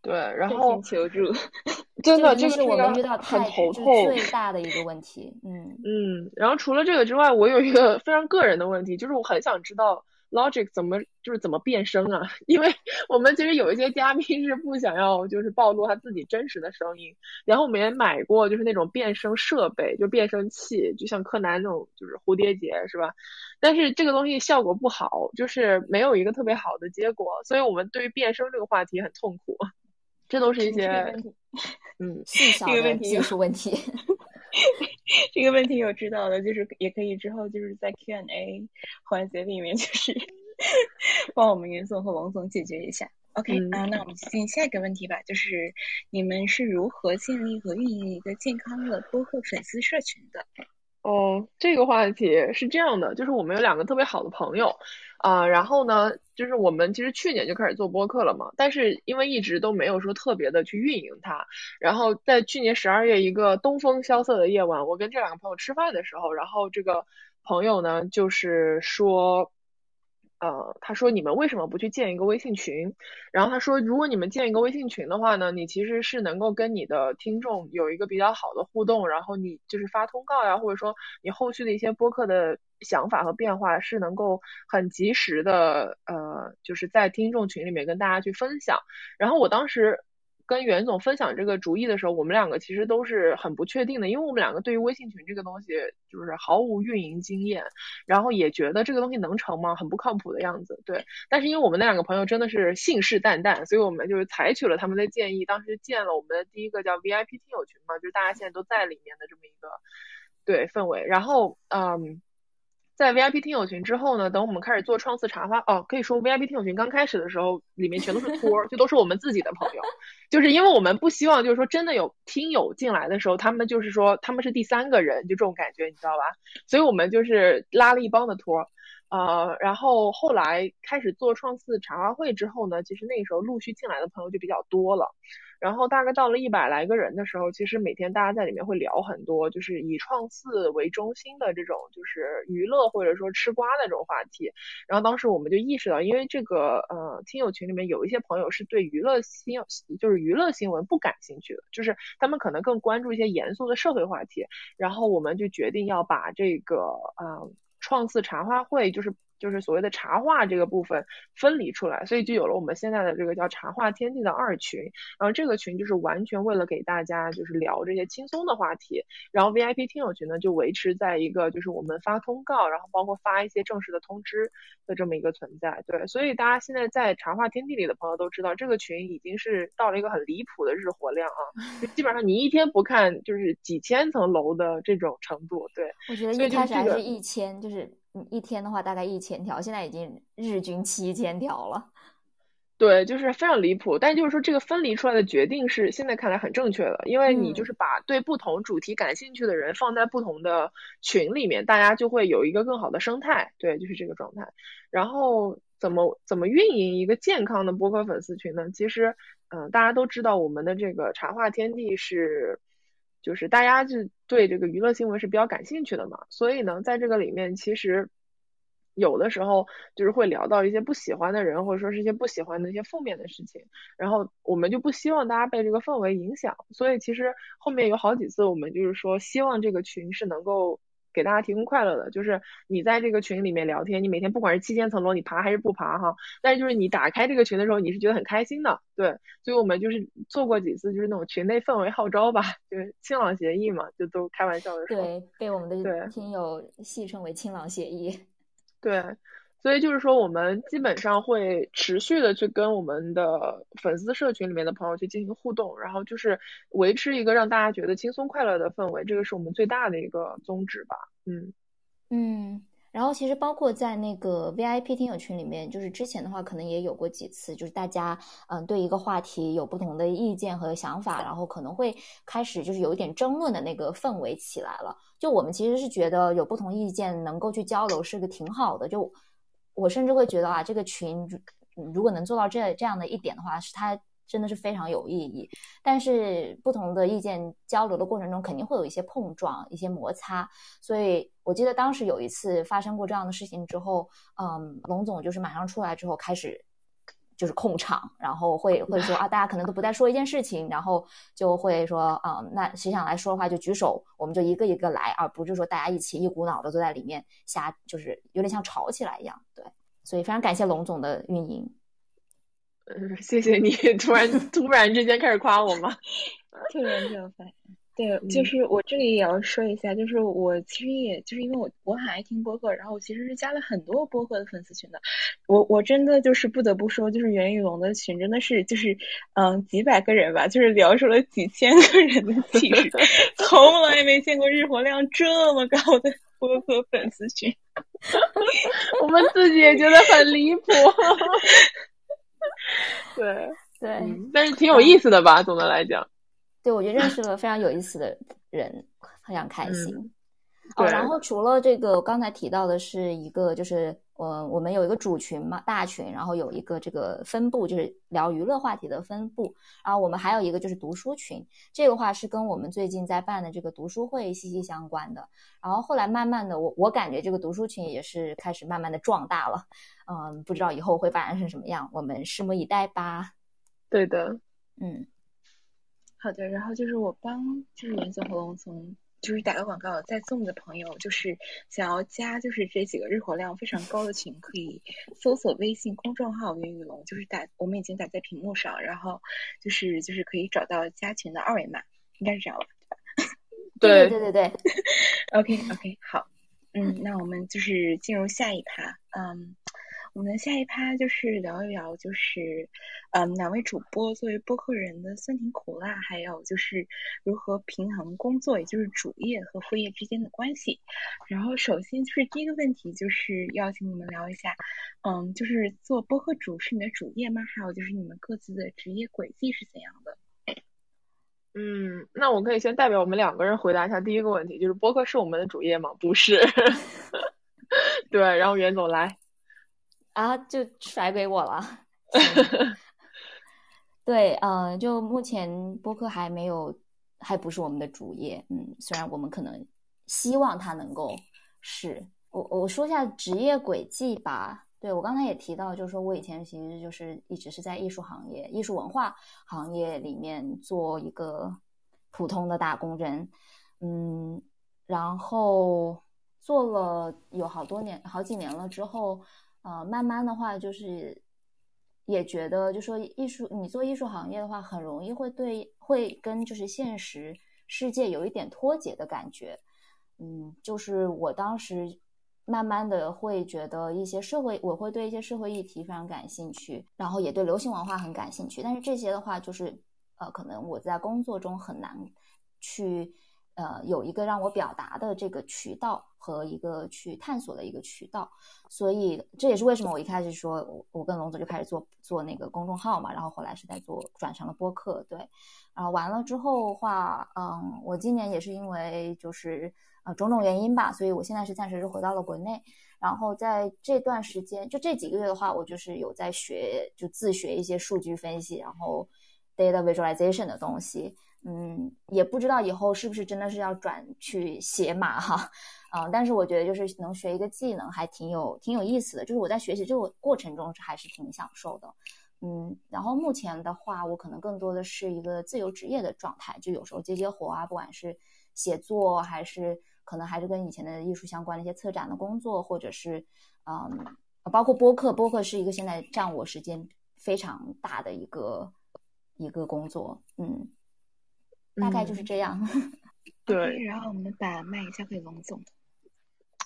对，然后求助，真的这是我们遇到很头痛最大的一个问题。嗯嗯，然后除了这个之外，我有一个非常个人的问题，就是我很想知道。Logic 怎么就是怎么变声啊？因为我们其实有一些嘉宾是不想要就是暴露他自己真实的声音，然后我们也买过就是那种变声设备，就变声器，就像柯南那种就是蝴蝶结是吧？但是这个东西效果不好，就是没有一个特别好的结果，所以我们对于变声这个话题很痛苦。这都是一些嗯细小的技术问题。这个问题有知道的，就是也可以之后就是在 Q&A 环节里面，就是 帮我们袁总和王总解决一下。OK 啊，那我们进下一个问题吧，就是你们是如何建立和运营一个健康的播客粉丝社群的？哦，这个话题是这样的，就是我们有两个特别好的朋友。啊，然后呢，就是我们其实去年就开始做播客了嘛，但是因为一直都没有说特别的去运营它，然后在去年十二月一个东风萧瑟的夜晚，我跟这两个朋友吃饭的时候，然后这个朋友呢就是说，呃，他说你们为什么不去建一个微信群？然后他说，如果你们建一个微信群的话呢，你其实是能够跟你的听众有一个比较好的互动，然后你就是发通告呀，或者说你后续的一些播客的想法和变化是能够很及时的，呃，就是在听众群里面跟大家去分享。然后我当时。跟袁总分享这个主意的时候，我们两个其实都是很不确定的，因为我们两个对于微信群这个东西就是毫无运营经验，然后也觉得这个东西能成吗？很不靠谱的样子。对，但是因为我们那两个朋友真的是信誓旦旦，所以我们就是采取了他们的建议，当时建了我们的第一个叫 VIP 听友群嘛，就是大家现在都在里面的这么一个对氛围。然后，嗯。在 VIP 听友群之后呢，等我们开始做创四茶话哦，可以说 VIP 听友群刚开始的时候，里面全都是托儿，就都是我们自己的朋友，就是因为我们不希望就是说真的有听友进来的时候，他们就是说他们是第三个人，就这种感觉，你知道吧？所以我们就是拉了一帮的托。呃，然后后来开始做创四茶话会之后呢，其实那个时候陆续进来的朋友就比较多了。然后大概到了一百来个人的时候，其实每天大家在里面会聊很多，就是以创四为中心的这种就是娱乐或者说吃瓜的这种话题。然后当时我们就意识到，因为这个呃听友群里面有一些朋友是对娱乐新就是娱乐新闻不感兴趣的，就是他们可能更关注一些严肃的社会话题。然后我们就决定要把这个呃。创四茶话会就是。就是所谓的茶话这个部分分离出来，所以就有了我们现在的这个叫茶话天地的二群。然后这个群就是完全为了给大家就是聊这些轻松的话题。然后 VIP 听友群呢就维持在一个就是我们发通告，然后包括发一些正式的通知的这么一个存在。对，所以大家现在在茶话天地里的朋友都知道，这个群已经是到了一个很离谱的日活量啊，就基本上你一天不看就是几千层楼的这种程度。对，我觉得一开始还是一千，就是。一天的话大概一千条，现在已经日均七千条了。对，就是非常离谱。但就是说，这个分离出来的决定是现在看来很正确的，因为你就是把对不同主题感兴趣的人放在不同的群里面，大家就会有一个更好的生态。对，就是这个状态。然后怎么怎么运营一个健康的播客粉丝群呢？其实，嗯，大家都知道我们的这个茶话天地是。就是大家就对这个娱乐新闻是比较感兴趣的嘛，所以呢，在这个里面其实有的时候就是会聊到一些不喜欢的人，或者说是一些不喜欢的一些负面的事情，然后我们就不希望大家被这个氛围影响，所以其实后面有好几次我们就是说希望这个群是能够。给大家提供快乐的，就是你在这个群里面聊天，你每天不管是七千层楼你爬还是不爬哈，但是就是你打开这个群的时候，你是觉得很开心的，对，所以我们就是做过几次就是那种群内氛围号召吧，就是清朗协议嘛，就都开玩笑的说，对，被我们的听友戏称为清朗协议，对。所以就是说，我们基本上会持续的去跟我们的粉丝社群里面的朋友去进行互动，然后就是维持一个让大家觉得轻松快乐的氛围，这个是我们最大的一个宗旨吧。嗯嗯，然后其实包括在那个 VIP 听友群里面，就是之前的话可能也有过几次，就是大家嗯对一个话题有不同的意见和想法，然后可能会开始就是有一点争论的那个氛围起来了。就我们其实是觉得有不同意见能够去交流是个挺好的，就。我甚至会觉得啊，这个群如果能做到这这样的一点的话，是它真的是非常有意义。但是不同的意见交流的过程中，肯定会有一些碰撞、一些摩擦。所以我记得当时有一次发生过这样的事情之后，嗯，龙总就是马上出来之后开始就是控场，然后会会说啊，大家可能都不再说一件事情，然后就会说，嗯，那谁想来说的话就举手，我们就一个一个来，而不是说大家一起一股脑的坐在里面瞎，就是有点像吵起来一样，对。所以非常感谢龙总的运营，嗯，谢谢你突然突然之间开始夸我吗？特别热烦。对，就是我这里也要说一下，就是我其实也就是因为我我很爱听播客，然后我其实是加了很多播客的粉丝群的。我我真的就是不得不说，就是袁宇龙的群真的是就是嗯几百个人吧，就是聊出了几千个人的气势，从来没见过日活量这么高的播客粉丝群。我们自己也觉得很离谱。对对，但是挺有意思的吧？总的来讲。对，我就认识了非常有意思的人，非常开心。哦，然后除了这个，刚才提到的是一个，就是我我们有一个主群嘛，大群，然后有一个这个分部，就是聊娱乐话题的分部，然后我们还有一个就是读书群，这个话是跟我们最近在办的这个读书会息息相关的。然后后来慢慢的，我我感觉这个读书群也是开始慢慢的壮大了，嗯，不知道以后会发展成什么样，我们拭目以待吧。对的，嗯，好的，然后就是我帮就是袁总和龙总。就是打个广告，在 Zoom 的朋友，就是想要加就是这几个日活量非常高的群，可以搜索微信公众号“云雨龙”，就是打我们已经打在屏幕上，然后就是就是可以找到加群的二维码，应该是这样吧？对对对对。OK OK，好，嗯，那我们就是进入下一趴，嗯。我们下一趴就是聊一聊，就是嗯，两位主播作为播客人的酸甜苦辣，还有就是如何平衡工作，也就是主业和副业之间的关系。然后，首先就是第一个问题，就是邀请你们聊一下，嗯，就是做播客主是你的主业吗？还有就是你们各自的职业轨迹是怎样的？嗯，那我可以先代表我们两个人回答一下第一个问题，就是播客是我们的主业吗？不是。对，然后袁总来。啊，就甩给我了。对，嗯，就目前播客还没有，还不是我们的主业。嗯，虽然我们可能希望它能够是。我我说一下职业轨迹吧。对我刚才也提到，就是说我以前其实就是一直是在艺术行业、艺术文化行业里面做一个普通的打工人。嗯，然后做了有好多年、好几年了之后。呃，慢慢的话，就是也觉得，就说艺术，你做艺术行业的话，很容易会对会跟就是现实世界有一点脱节的感觉。嗯，就是我当时慢慢的会觉得一些社会，我会对一些社会议题非常感兴趣，然后也对流行文化很感兴趣。但是这些的话，就是呃，可能我在工作中很难去。呃，有一个让我表达的这个渠道和一个去探索的一个渠道，所以这也是为什么我一开始说，我我跟龙总就开始做做那个公众号嘛，然后后来是在做转成了播客，对，然后完了之后话，嗯，我今年也是因为就是呃种种原因吧，所以我现在是暂时是回到了国内，然后在这段时间就这几个月的话，我就是有在学，就自学一些数据分析，然后 data visualization 的东西。嗯，也不知道以后是不是真的是要转去写码哈，啊，但是我觉得就是能学一个技能还挺有挺有意思的，就是我在学习这个过程中还是挺享受的，嗯，然后目前的话，我可能更多的是一个自由职业的状态，就有时候接接活啊，不管是写作还是可能还是跟以前的艺术相关的一些策展的工作，或者是嗯，包括播客，播客是一个现在占我时间非常大的一个一个工作，嗯。大概就是这样。对，然后我们把麦交给龙总。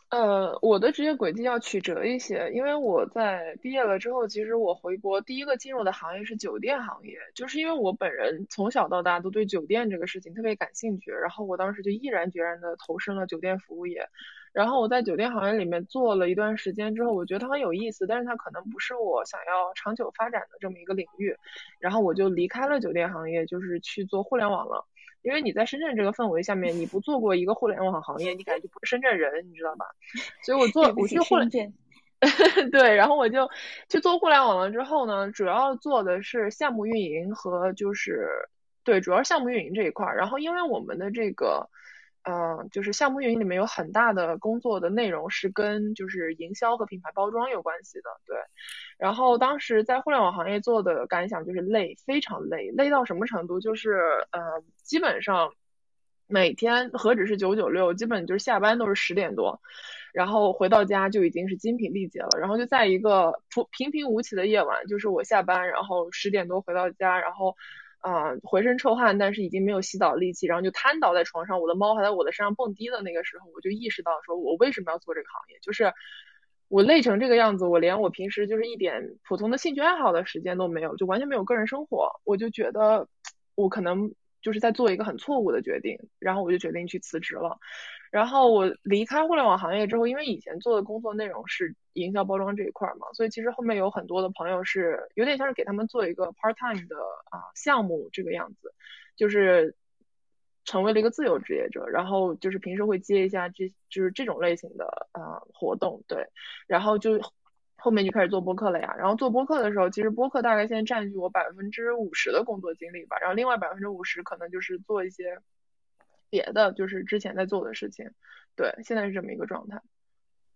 呃，我的职业轨迹要曲折一些，因为我在毕业了之后，其实我回国第一个进入的行业是酒店行业，就是因为我本人从小到大都对酒店这个事情特别感兴趣，然后我当时就毅然决然的投身了酒店服务业。然后我在酒店行业里面做了一段时间之后，我觉得它很有意思，但是它可能不是我想要长久发展的这么一个领域，然后我就离开了酒店行业，就是去做互联网了。因为你在深圳这个氛围下面，你不做过一个互联网行业，你感觉不是深圳人，你知道吧？所以我做我去互联 对，然后我就去做互联网了。之后呢，主要做的是项目运营和就是对，主要项目运营这一块儿。然后因为我们的这个。嗯，就是项目运营里面有很大的工作的内容是跟就是营销和品牌包装有关系的，对。然后当时在互联网行业做的感想就是累，非常累，累到什么程度？就是呃，基本上每天何止是九九六，基本就是下班都是十点多，然后回到家就已经是精疲力竭了。然后就在一个平平平无奇的夜晚，就是我下班，然后十点多回到家，然后。啊，浑身臭汗，但是已经没有洗澡力气，然后就瘫倒在床上。我的猫还在我的身上蹦迪的那个时候，我就意识到，说我为什么要做这个行业？就是我累成这个样子，我连我平时就是一点普通的兴趣爱好的时间都没有，就完全没有个人生活。我就觉得我可能就是在做一个很错误的决定，然后我就决定去辞职了。然后我离开互联网行业之后，因为以前做的工作内容是营销包装这一块嘛，所以其实后面有很多的朋友是有点像是给他们做一个 part time 的啊项目这个样子，就是成为了一个自由职业者，然后就是平时会接一下这就是这种类型的啊活动，对，然后就后面就开始做播客了呀。然后做播客的时候，其实播客大概现在占据我百分之五十的工作精力吧，然后另外百分之五十可能就是做一些别的，就是之前在做的事情。对，现在是这么一个状态。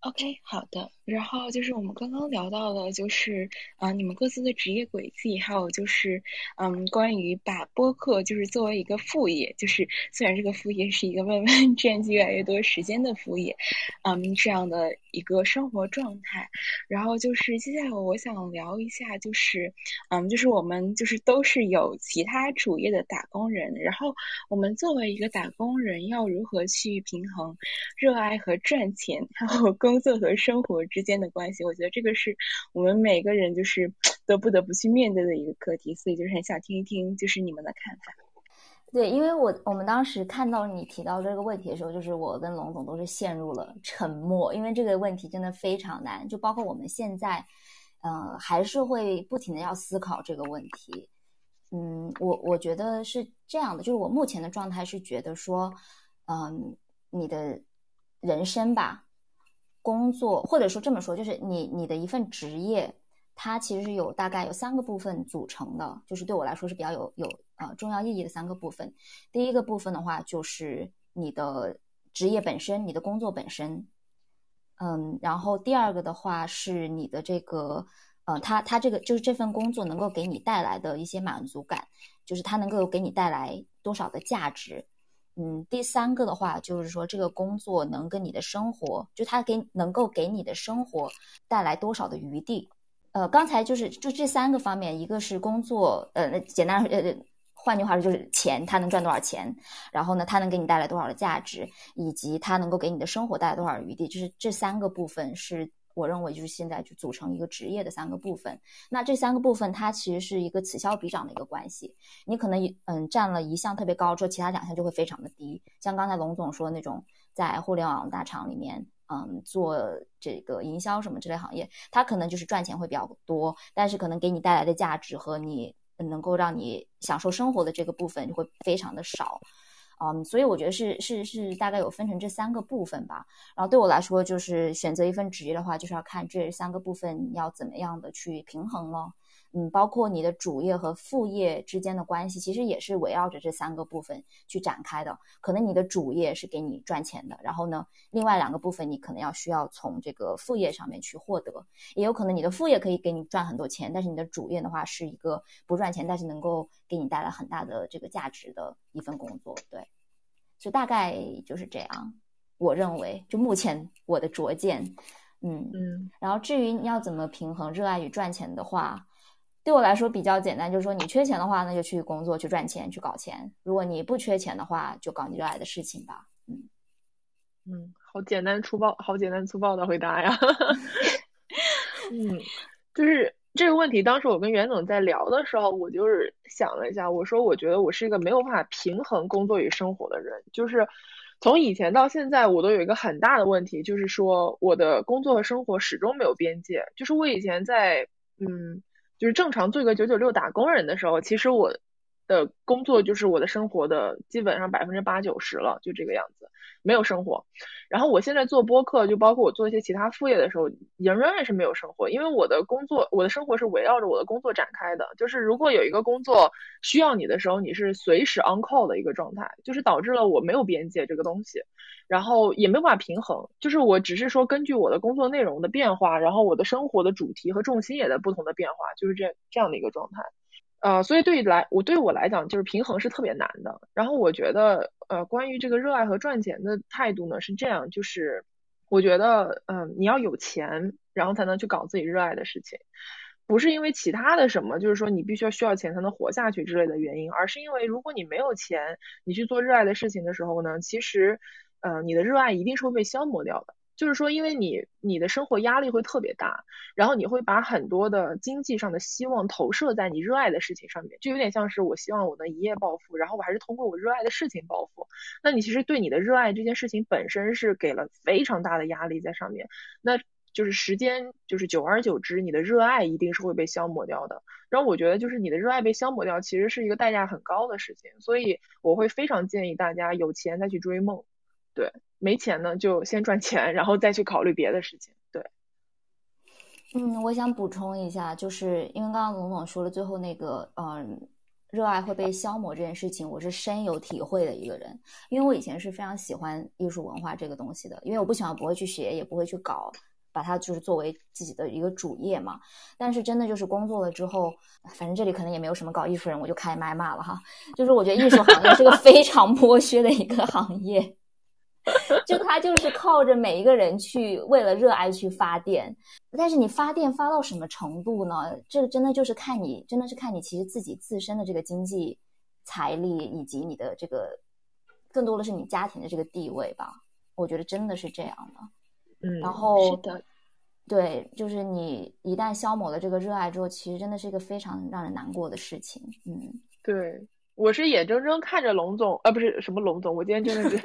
OK，好的。然后就是我们刚刚聊到的，就是啊，你们各自的职业轨迹，还有就是嗯，关于把播客就是作为一个副业，就是虽然这个副业是一个慢慢占据越来越多时间的副业，嗯，这样的一个生活状态。然后就是接下来我想聊一下，就是嗯，就是我们就是都是有其他主业的打工人，然后我们作为一个打工人，要如何去平衡热爱和赚钱，还有工作和生活之间的关系，我觉得这个是我们每个人就是 都不得不去面对的一个课题，所以就是很想听一听就是你们的看法。对，因为我我们当时看到你提到这个问题的时候，就是我跟龙总都是陷入了沉默，因为这个问题真的非常难，就包括我们现在，呃，还是会不停的要思考这个问题。嗯，我我觉得是这样的，就是我目前的状态是觉得说，嗯，你的人生吧。工作，或者说这么说，就是你你的一份职业，它其实是有大概有三个部分组成的，就是对我来说是比较有有呃重要意义的三个部分。第一个部分的话，就是你的职业本身，你的工作本身，嗯，然后第二个的话是你的这个呃，它它这个就是这份工作能够给你带来的一些满足感，就是它能够给你带来多少的价值。嗯，第三个的话就是说，这个工作能跟你的生活，就它给能够给你的生活带来多少的余地。呃，刚才就是就这三个方面，一个是工作，呃，简单呃，换句话说就是钱，它能赚多少钱，然后呢，它能给你带来多少的价值，以及它能够给你的生活带来多少余地，就是这三个部分是。我认为就是现在就组成一个职业的三个部分，那这三个部分它其实是一个此消彼长的一个关系。你可能嗯占了一项特别高，之后其他两项就会非常的低。像刚才龙总说那种在互联网大厂里面，嗯做这个营销什么之类行业，它可能就是赚钱会比较多，但是可能给你带来的价值和你能够让你享受生活的这个部分就会非常的少。嗯，所以我觉得是是是大概有分成这三个部分吧。然后对我来说，就是选择一份职业的话，就是要看这三个部分要怎么样的去平衡了。嗯，包括你的主业和副业之间的关系，其实也是围绕着这三个部分去展开的。可能你的主业是给你赚钱的，然后呢，另外两个部分你可能要需要从这个副业上面去获得。也有可能你的副业可以给你赚很多钱，但是你的主业的话是一个不赚钱，但是能够给你带来很大的这个价值的一份工作。对，就大概就是这样。我认为，就目前我的拙见，嗯嗯。然后至于你要怎么平衡热爱与赚钱的话，对我来说比较简单，就是说你缺钱的话，那就去工作去赚钱去搞钱；如果你不缺钱的话，就搞你热爱的事情吧。嗯嗯，好简单粗暴，好简单粗暴的回答呀。嗯，就是这个问题，当时我跟袁总在聊的时候，我就是想了一下，我说我觉得我是一个没有办法平衡工作与生活的人，就是从以前到现在，我都有一个很大的问题，就是说我的工作和生活始终没有边界。就是我以前在嗯。就是正常做一个九九六打工人的时候，其实我的工作就是我的生活的基本上百分之八九十了，就这个样子，没有生活。然后我现在做播客，就包括我做一些其他副业的时候，仍然是没有生活，因为我的工作，我的生活是围绕着我的工作展开的。就是如果有一个工作需要你的时候，你是随时 on call 的一个状态，就是导致了我没有边界这个东西。然后也没办法平衡，就是我只是说根据我的工作内容的变化，然后我的生活的主题和重心也在不同的变化，就是这这样的一个状态。呃，所以对于来我对我来讲，就是平衡是特别难的。然后我觉得，呃，关于这个热爱和赚钱的态度呢是这样，就是我觉得，嗯，你要有钱，然后才能去搞自己热爱的事情，不是因为其他的什么，就是说你必须要需要钱才能活下去之类的原因，而是因为如果你没有钱，你去做热爱的事情的时候呢，其实。呃，你的热爱一定是会被消磨掉的。就是说，因为你你的生活压力会特别大，然后你会把很多的经济上的希望投射在你热爱的事情上面，就有点像是我希望我能一夜暴富，然后我还是通过我热爱的事情暴富。那你其实对你的热爱这件事情本身是给了非常大的压力在上面，那就是时间就是久而久之，你的热爱一定是会被消磨掉的。然后我觉得就是你的热爱被消磨掉，其实是一个代价很高的事情，所以我会非常建议大家有钱再去追梦。对，没钱呢就先赚钱，然后再去考虑别的事情。对，嗯，我想补充一下，就是因为刚刚龙总说了最后那个，嗯，热爱会被消磨这件事情，我是深有体会的一个人。因为我以前是非常喜欢艺术文化这个东西的，因为我不喜欢不会去学，也不会去搞，把它就是作为自己的一个主业嘛。但是真的就是工作了之后，反正这里可能也没有什么搞艺术人，我就开麦骂了哈。就是我觉得艺术行业是个 非常剥削的一个行业。就他就是靠着每一个人去为了热爱去发电，但是你发电发到什么程度呢？这个真的就是看你，真的是看你其实自己自身的这个经济财力以及你的这个，更多的是你家庭的这个地位吧。我觉得真的是这样的。嗯，然后是的，对，就是你一旦消磨了这个热爱之后，其实真的是一个非常让人难过的事情。嗯，对。我是眼睁睁看着龙总，呃，不是什么龙总，我今天真的是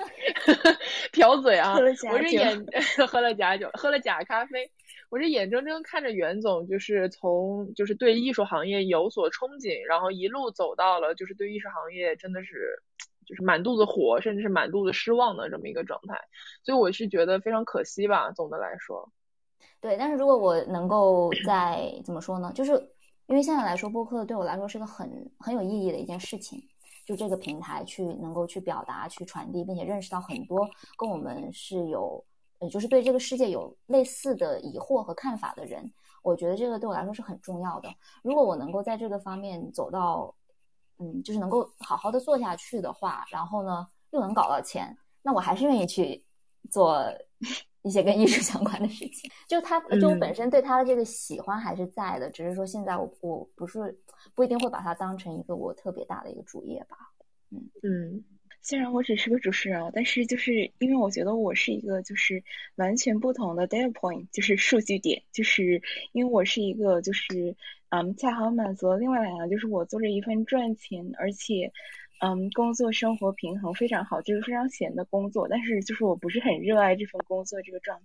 瓢嘴啊！我是眼 喝了假酒，喝了假咖啡。我是眼睁睁看着袁总，就是从就是对艺术行业有所憧憬，然后一路走到了就是对艺术行业真的是就是满肚子火，甚至是满肚子失望的这么一个状态。所以我是觉得非常可惜吧，总的来说。对，但是如果我能够在怎么说呢，就是。因为现在来说，播客对我来说是个很很有意义的一件事情。就这个平台去能够去表达、去传递，并且认识到很多跟我们是有，呃，就是对这个世界有类似的疑惑和看法的人，我觉得这个对我来说是很重要的。如果我能够在这个方面走到，嗯，就是能够好好的做下去的话，然后呢又能搞到钱，那我还是愿意去做。一些跟艺术相关的事情，就他，就我本身对他的这个喜欢还是在的，只是说现在我我不是不一定会把它当成一个我特别大的一个主业吧。嗯嗯，虽然我只是个主持人，但是就是因为我觉得我是一个就是完全不同的 data point，就是数据点，就是因为我是一个就是嗯，恰好满足了另外两个，就是我做着一份赚钱，而且。嗯，工作生活平衡非常好，就是非常闲的工作，但是就是我不是很热爱这份工作这个状态。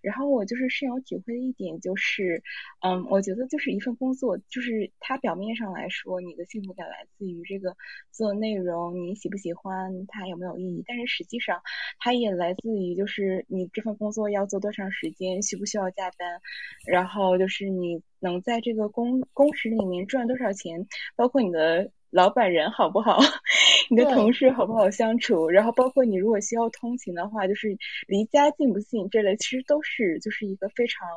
然后我就是深有体会的一点就是，嗯，我觉得就是一份工作，就是它表面上来说你的幸福感来自于这个做内容，你喜不喜欢它有没有意义，但是实际上它也来自于就是你这份工作要做多长时间，需不需要加班，然后就是你能在这个工工时里面赚多少钱，包括你的。老板人好不好？你的同事好不好相处？然后包括你如果需要通勤的话，就是离家近不近这类，其实都是就是一个非常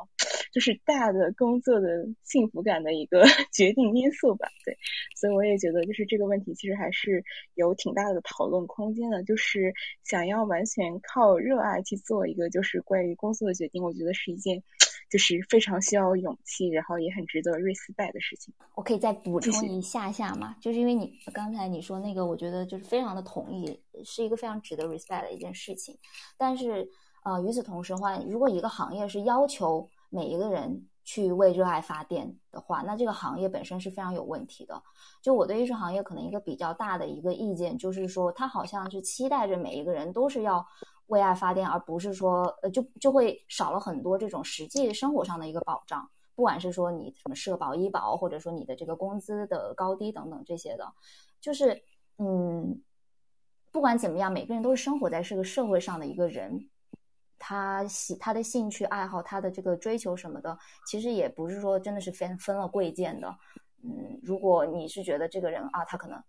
就是大的工作的幸福感的一个 决定因素吧。对，所以我也觉得就是这个问题其实还是有挺大的讨论空间的。就是想要完全靠热爱去做一个就是关于工作的决定，我觉得是一件。就是非常需要勇气，然后也很值得 respect 的事情。我可以再补充一下下吗？就是因为你刚才你说那个，我觉得就是非常的同意，是一个非常值得 respect 的一件事情。但是，呃，与此同时的话，如果一个行业是要求每一个人去为热爱发电的话，那这个行业本身是非常有问题的。就我对艺术行业可能一个比较大的一个意见，就是说，它好像是期待着每一个人都是要。为爱发电，而不是说，呃，就就会少了很多这种实际生活上的一个保障，不管是说你什么社保、医保，或者说你的这个工资的高低等等这些的，就是，嗯，不管怎么样，每个人都是生活在这个社会上的一个人，他喜他的兴趣爱好，他的这个追求什么的，其实也不是说真的是分分了贵贱的，嗯，如果你是觉得这个人啊，他可能，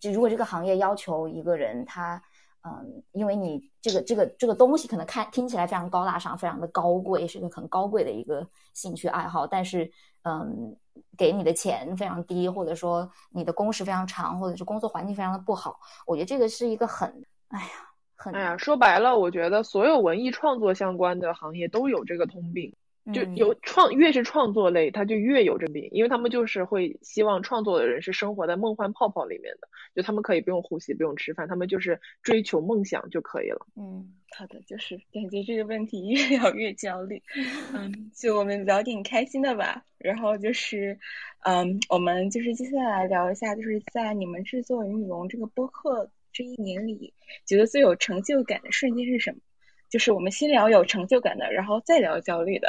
就如果这个行业要求一个人他。嗯，因为你这个这个这个东西可能看听起来非常高大上，非常的高贵，是个很高贵的一个兴趣爱好，但是嗯，给你的钱非常低，或者说你的工时非常长，或者是工作环境非常的不好，我觉得这个是一个很，哎呀，很，哎呀，说白了，我觉得所有文艺创作相关的行业都有这个通病。就有创越是创作类，他就越有这病，因为他们就是会希望创作的人是生活在梦幻泡泡里面的，就他们可以不用呼吸，不用吃饭，他们就是追求梦想就可以了。嗯，好的，就是感觉这个问题 越聊越焦虑。嗯，就我们聊点开心的吧。然后就是，嗯，我们就是接下来聊一下，就是在你们制作《云雨龙》这个播客这一年里，觉得最有成就感的瞬间是什么？就是我们先聊有成就感的，然后再聊焦虑的。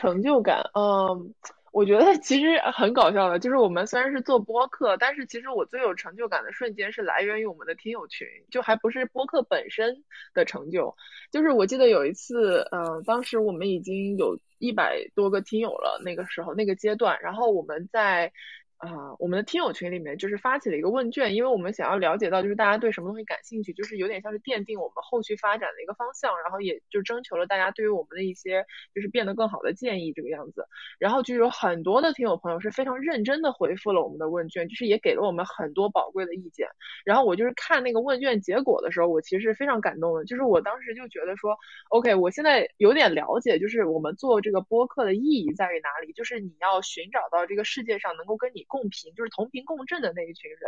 成就感，嗯，我觉得其实很搞笑的，就是我们虽然是做播客，但是其实我最有成就感的瞬间是来源于我们的听友群，就还不是播客本身的成就。就是我记得有一次，嗯，当时我们已经有一百多个听友了，那个时候那个阶段，然后我们在。啊，我们的听友群里面就是发起了一个问卷，因为我们想要了解到就是大家对什么东西感兴趣，就是有点像是奠定我们后续发展的一个方向，然后也就征求了大家对于我们的一些就是变得更好的建议这个样子，然后就有很多的听友朋友是非常认真的回复了我们的问卷，就是也给了我们很多宝贵的意见，然后我就是看那个问卷结果的时候，我其实是非常感动的，就是我当时就觉得说，OK，我现在有点了解，就是我们做这个播客的意义在于哪里，就是你要寻找到这个世界上能够跟你共频，就是同频共振的那一群人，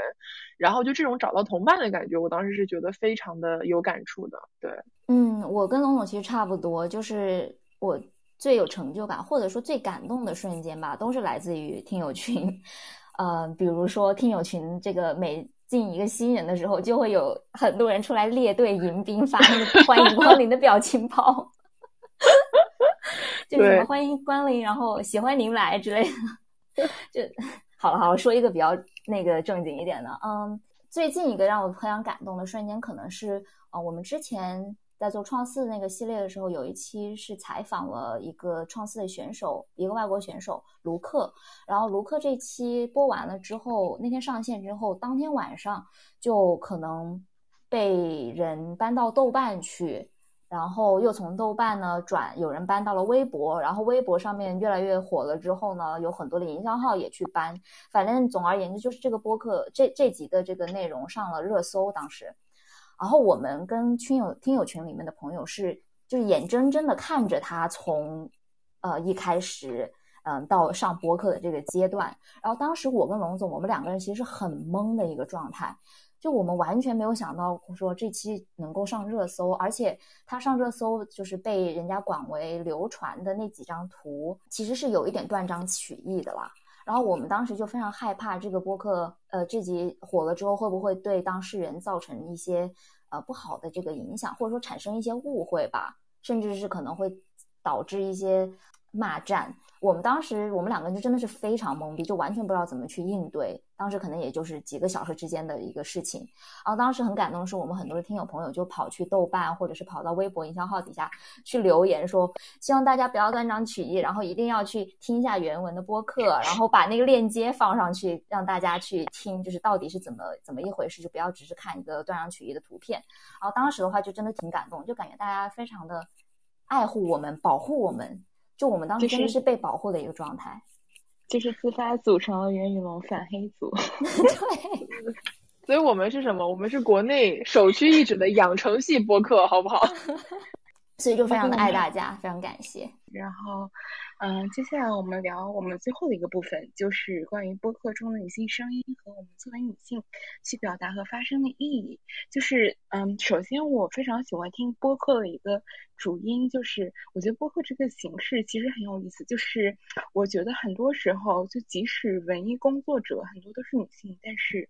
然后就这种找到同伴的感觉，我当时是觉得非常的有感触的。对，嗯，我跟龙总其实差不多，就是我最有成就感或者说最感动的瞬间吧，都是来自于听友群。呃，比如说听友群这个每进一个新人的时候，就会有很多人出来列队迎宾，发那个欢迎光临的表情包，就什么欢迎光临，然后喜欢您来之类的，就。好了，好了，说一个比较那个正经一点的，嗯，最近一个让我非常感动的瞬间，可能是呃，我们之前在做创四那个系列的时候，有一期是采访了一个创四的选手，一个外国选手卢克，然后卢克这期播完了之后，那天上线之后，当天晚上就可能被人搬到豆瓣去。然后又从豆瓣呢转，有人搬到了微博，然后微博上面越来越火了之后呢，有很多的营销号也去搬。反正总而言之，就是这个播客这这集的这个内容上了热搜。当时，然后我们跟群友听友群里面的朋友是，就是眼睁睁的看着他从，呃一开始，嗯到上播客的这个阶段。然后当时我跟龙总，我们两个人其实是很懵的一个状态。就我们完全没有想到说这期能够上热搜，而且它上热搜就是被人家广为流传的那几张图，其实是有一点断章取义的啦。然后我们当时就非常害怕这个播客，呃，这集火了之后会不会对当事人造成一些呃不好的这个影响，或者说产生一些误会吧，甚至是可能会导致一些骂战。我们当时，我们两个人就真的是非常懵逼，就完全不知道怎么去应对。当时可能也就是几个小时之间的一个事情。然后当时很感动的是，我们很多的听友朋友就跑去豆瓣，或者是跑到微博营销号底下去留言，说希望大家不要断章取义，然后一定要去听一下原文的播客，然后把那个链接放上去，让大家去听，就是到底是怎么怎么一回事，就不要只是看一个断章取义的图片。然后当时的话就真的挺感动，就感觉大家非常的爱护我们，保护我们。就我们当时真的是被保护的一个状态，就是自发组成了袁宇龙反黑组。对，所以我们是什么？我们是国内首屈一指的养成系播客，好不好？所以就非常的爱大家，非常感谢。然后。嗯，接下来我们聊我们最后的一个部分，就是关于播客中的女性声音和我们作为女性去表达和发声的意义。就是，嗯，首先我非常喜欢听播客的一个主因，就是我觉得播客这个形式其实很有意思。就是我觉得很多时候，就即使文艺工作者很多都是女性，但是，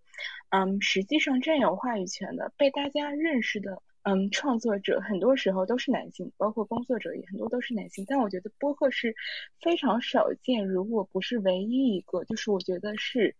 嗯，实际上占有话语权的、被大家认识的。嗯，创作者很多时候都是男性，包括工作者也很多都是男性。但我觉得播客是非常少见，如果不是唯一一个，就是我觉得是，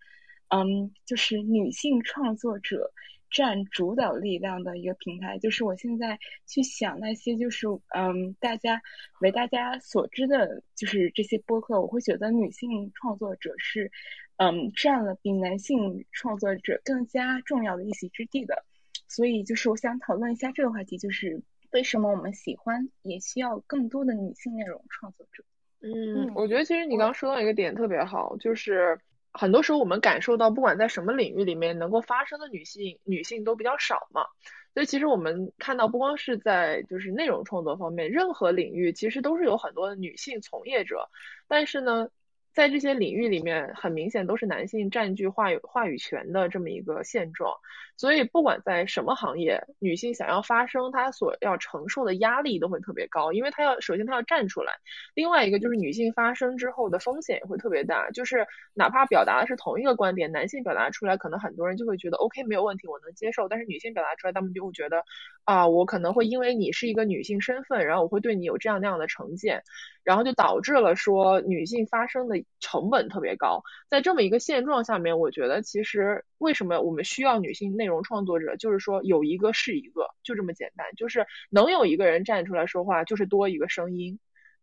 嗯，就是女性创作者占主导力量的一个平台。就是我现在去想那些，就是嗯，大家为大家所知的，就是这些播客，我会觉得女性创作者是，嗯，占了比男性创作者更加重要的一席之地的。所以，就是我想讨论一下这个话题，就是为什么我们喜欢，也需要更多的女性内容创作者。嗯，我觉得其实你刚刚说到一个点特别好，就是很多时候我们感受到，不管在什么领域里面能够发声的女性，女性都比较少嘛。所以其实我们看到，不光是在就是内容创作方面，任何领域其实都是有很多的女性从业者，但是呢。在这些领域里面，很明显都是男性占据话语话语权的这么一个现状。所以，不管在什么行业，女性想要发声，她所要承受的压力都会特别高，因为她要首先她要站出来，另外一个就是女性发声之后的风险也会特别大。就是哪怕表达的是同一个观点，男性表达出来，可能很多人就会觉得 OK 没有问题，我能接受；但是女性表达出来，他们就会觉得啊，我可能会因为你是一个女性身份，然后我会对你有这样那样的成见。然后就导致了说女性发声的成本特别高，在这么一个现状下面，我觉得其实为什么我们需要女性内容创作者，就是说有一个是一个，就这么简单，就是能有一个人站出来说话，就是多一个声音。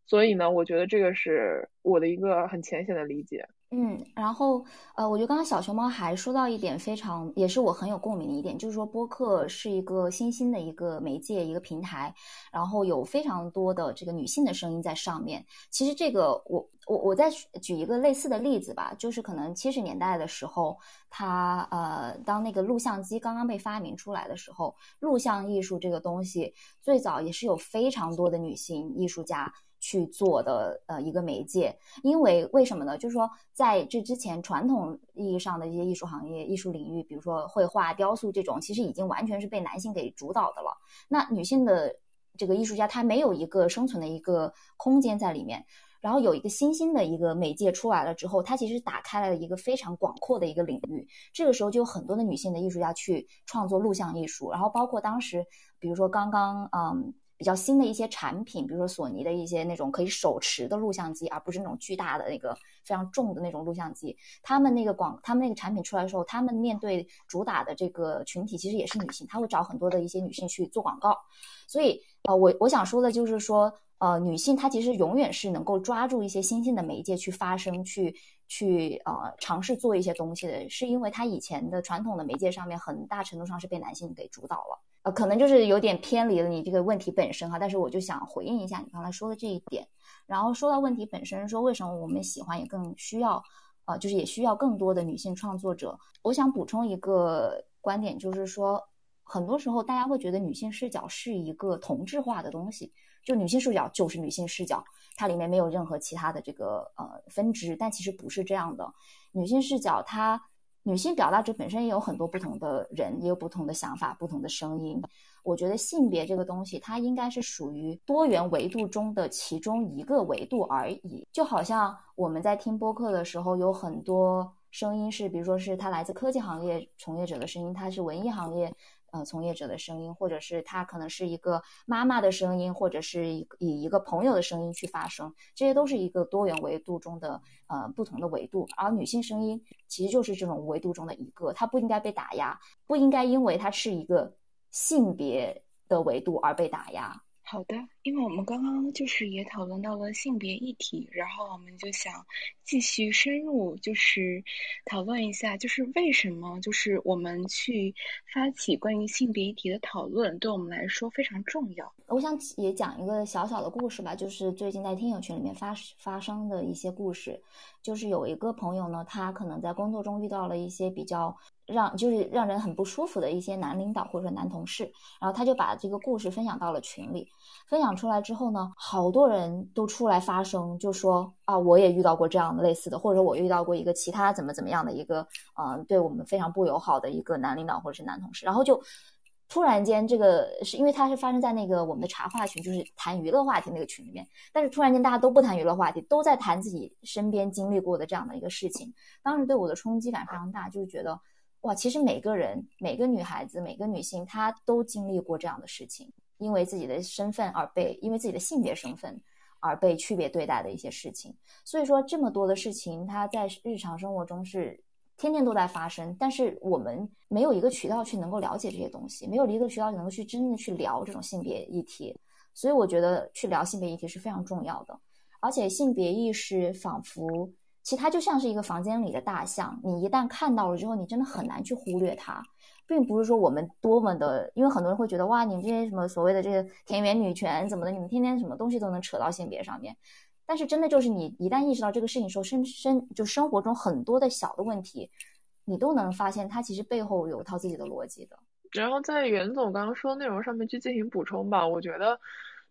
所以呢，我觉得这个是我的一个很浅显的理解。嗯，然后呃，我觉得刚刚小熊猫还说到一点非常，也是我很有共鸣的一点，就是说播客是一个新兴的一个媒介，一个平台，然后有非常多的这个女性的声音在上面。其实这个我我我再举一个类似的例子吧，就是可能七十年代的时候，它呃，当那个录像机刚刚被发明出来的时候，录像艺术这个东西最早也是有非常多的女性艺术家。去做的呃一个媒介，因为为什么呢？就是说在这之前，传统意义上的一些艺术行业、艺术领域，比如说绘画、雕塑这种，其实已经完全是被男性给主导的了。那女性的这个艺术家，她没有一个生存的一个空间在里面。然后有一个新兴的一个媒介出来了之后，它其实打开了一个非常广阔的一个领域。这个时候就有很多的女性的艺术家去创作录像艺术，然后包括当时，比如说刚刚嗯。比较新的一些产品，比如说索尼的一些那种可以手持的录像机，而不是那种巨大的那个非常重的那种录像机。他们那个广，他们那个产品出来的时候，他们面对主打的这个群体其实也是女性，他会找很多的一些女性去做广告。所以，呃，我我想说的就是说，呃，女性她其实永远是能够抓住一些新兴的媒介去发声，去去呃尝试做一些东西的，是因为她以前的传统的媒介上面很大程度上是被男性给主导了。呃，可能就是有点偏离了你这个问题本身哈，但是我就想回应一下你刚才说的这一点。然后说到问题本身，说为什么我们喜欢也更需要，呃，就是也需要更多的女性创作者。我想补充一个观点，就是说，很多时候大家会觉得女性视角是一个同质化的东西，就女性视角就是女性视角，它里面没有任何其他的这个呃分支，但其实不是这样的。女性视角它。女性表达者本身也有很多不同的人，也有不同的想法、不同的声音。我觉得性别这个东西，它应该是属于多元维度中的其中一个维度而已。就好像我们在听播客的时候，有很多声音是，比如说是他来自科技行业从业者的声音，他是文艺行业。呃，从业者的声音，或者是他可能是一个妈妈的声音，或者是以以一个朋友的声音去发声，这些都是一个多元维度中的呃不同的维度。而女性声音其实就是这种维度中的一个，它不应该被打压，不应该因为它是一个性别的维度而被打压。好的，因为我们刚刚就是也讨论到了性别议题，然后我们就想继续深入，就是讨论一下，就是为什么就是我们去发起关于性别议题的讨论，对我们来说非常重要。我想也讲一个小小的故事吧，就是最近在听友群里面发发生的一些故事，就是有一个朋友呢，他可能在工作中遇到了一些比较。让就是让人很不舒服的一些男领导或者说男同事，然后他就把这个故事分享到了群里。分享出来之后呢，好多人都出来发声，就说啊，我也遇到过这样的类似的，或者我遇到过一个其他怎么怎么样的一个，嗯，对我们非常不友好的一个男领导或者是男同事。然后就突然间，这个是因为它是发生在那个我们的茶话群，就是谈娱乐话题那个群里面。但是突然间大家都不谈娱乐话题，都在谈自己身边经历过的这样的一个事情。当时对我的冲击感非常大，就是觉得。哇，其实每个人、每个女孩子、每个女性，她都经历过这样的事情，因为自己的身份而被，因为自己的性别身份而被区别对待的一些事情。所以说，这么多的事情，它在日常生活中是天天都在发生，但是我们没有一个渠道去能够了解这些东西，没有一个渠道能够去真正的去聊这种性别议题。所以我觉得去聊性别议题是非常重要的，而且性别意识仿佛。其实它就像是一个房间里的大象，你一旦看到了之后，你真的很难去忽略它，并不是说我们多么的，因为很多人会觉得哇，你们这些什么所谓的这个田园女权怎么的，你们天天什么东西都能扯到性别上面，但是真的就是你一旦意识到这个事情时候，生生就生活中很多的小的问题，你都能发现它其实背后有一套自己的逻辑的。然后在袁总刚刚说的内容上面去进行补充吧，我觉得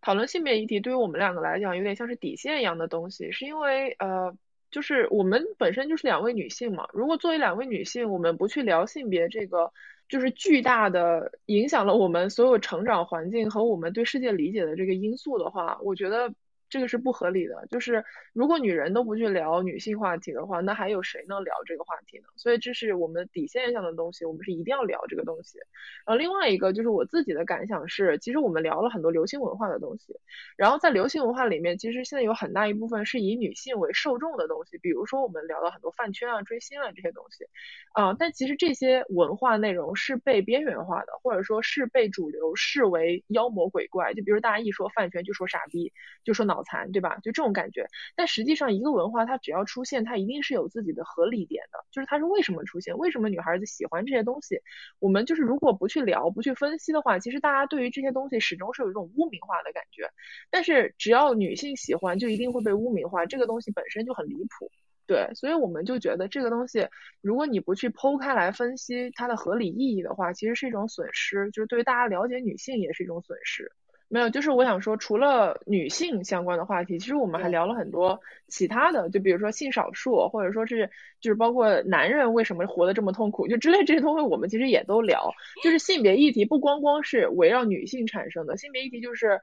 讨论性别议题对于我们两个来讲有点像是底线一样的东西，是因为呃。就是我们本身就是两位女性嘛，如果作为两位女性，我们不去聊性别这个，就是巨大的影响了我们所有成长环境和我们对世界理解的这个因素的话，我觉得。这个是不合理的，就是如果女人都不去聊女性话题的话，那还有谁能聊这个话题呢？所以这是我们底线上的东西，我们是一定要聊这个东西。然后另外一个就是我自己的感想是，其实我们聊了很多流行文化的东西，然后在流行文化里面，其实现在有很大一部分是以女性为受众的东西，比如说我们聊了很多饭圈啊、追星啊这些东西，啊，但其实这些文化内容是被边缘化的，或者说是被主流视为妖魔鬼怪。就比如大家一说饭圈就说傻逼，就说脑。脑残，对吧？就这种感觉。但实际上，一个文化它只要出现，它一定是有自己的合理点的，就是它是为什么出现，为什么女孩子喜欢这些东西。我们就是如果不去聊、不去分析的话，其实大家对于这些东西始终是有一种污名化的感觉。但是只要女性喜欢，就一定会被污名化，这个东西本身就很离谱。对，所以我们就觉得这个东西，如果你不去剖开来分析它的合理意义的话，其实是一种损失，就是对于大家了解女性也是一种损失。没有，就是我想说，除了女性相关的话题，其实我们还聊了很多其他的，就比如说性少数，或者说是就是包括男人为什么活得这么痛苦，就之类这些东西，我们其实也都聊。就是性别议题不光光是围绕女性产生的，性别议题就是。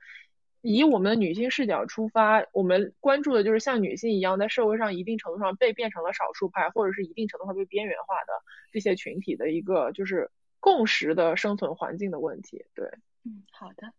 以我们的女性视角出发，我们关注的就是像女性一样，在社会上一定程度上被变成了少数派，或者是一定程度上被边缘化的这些群体的一个就是共识的生存环境的问题。对，嗯，好的。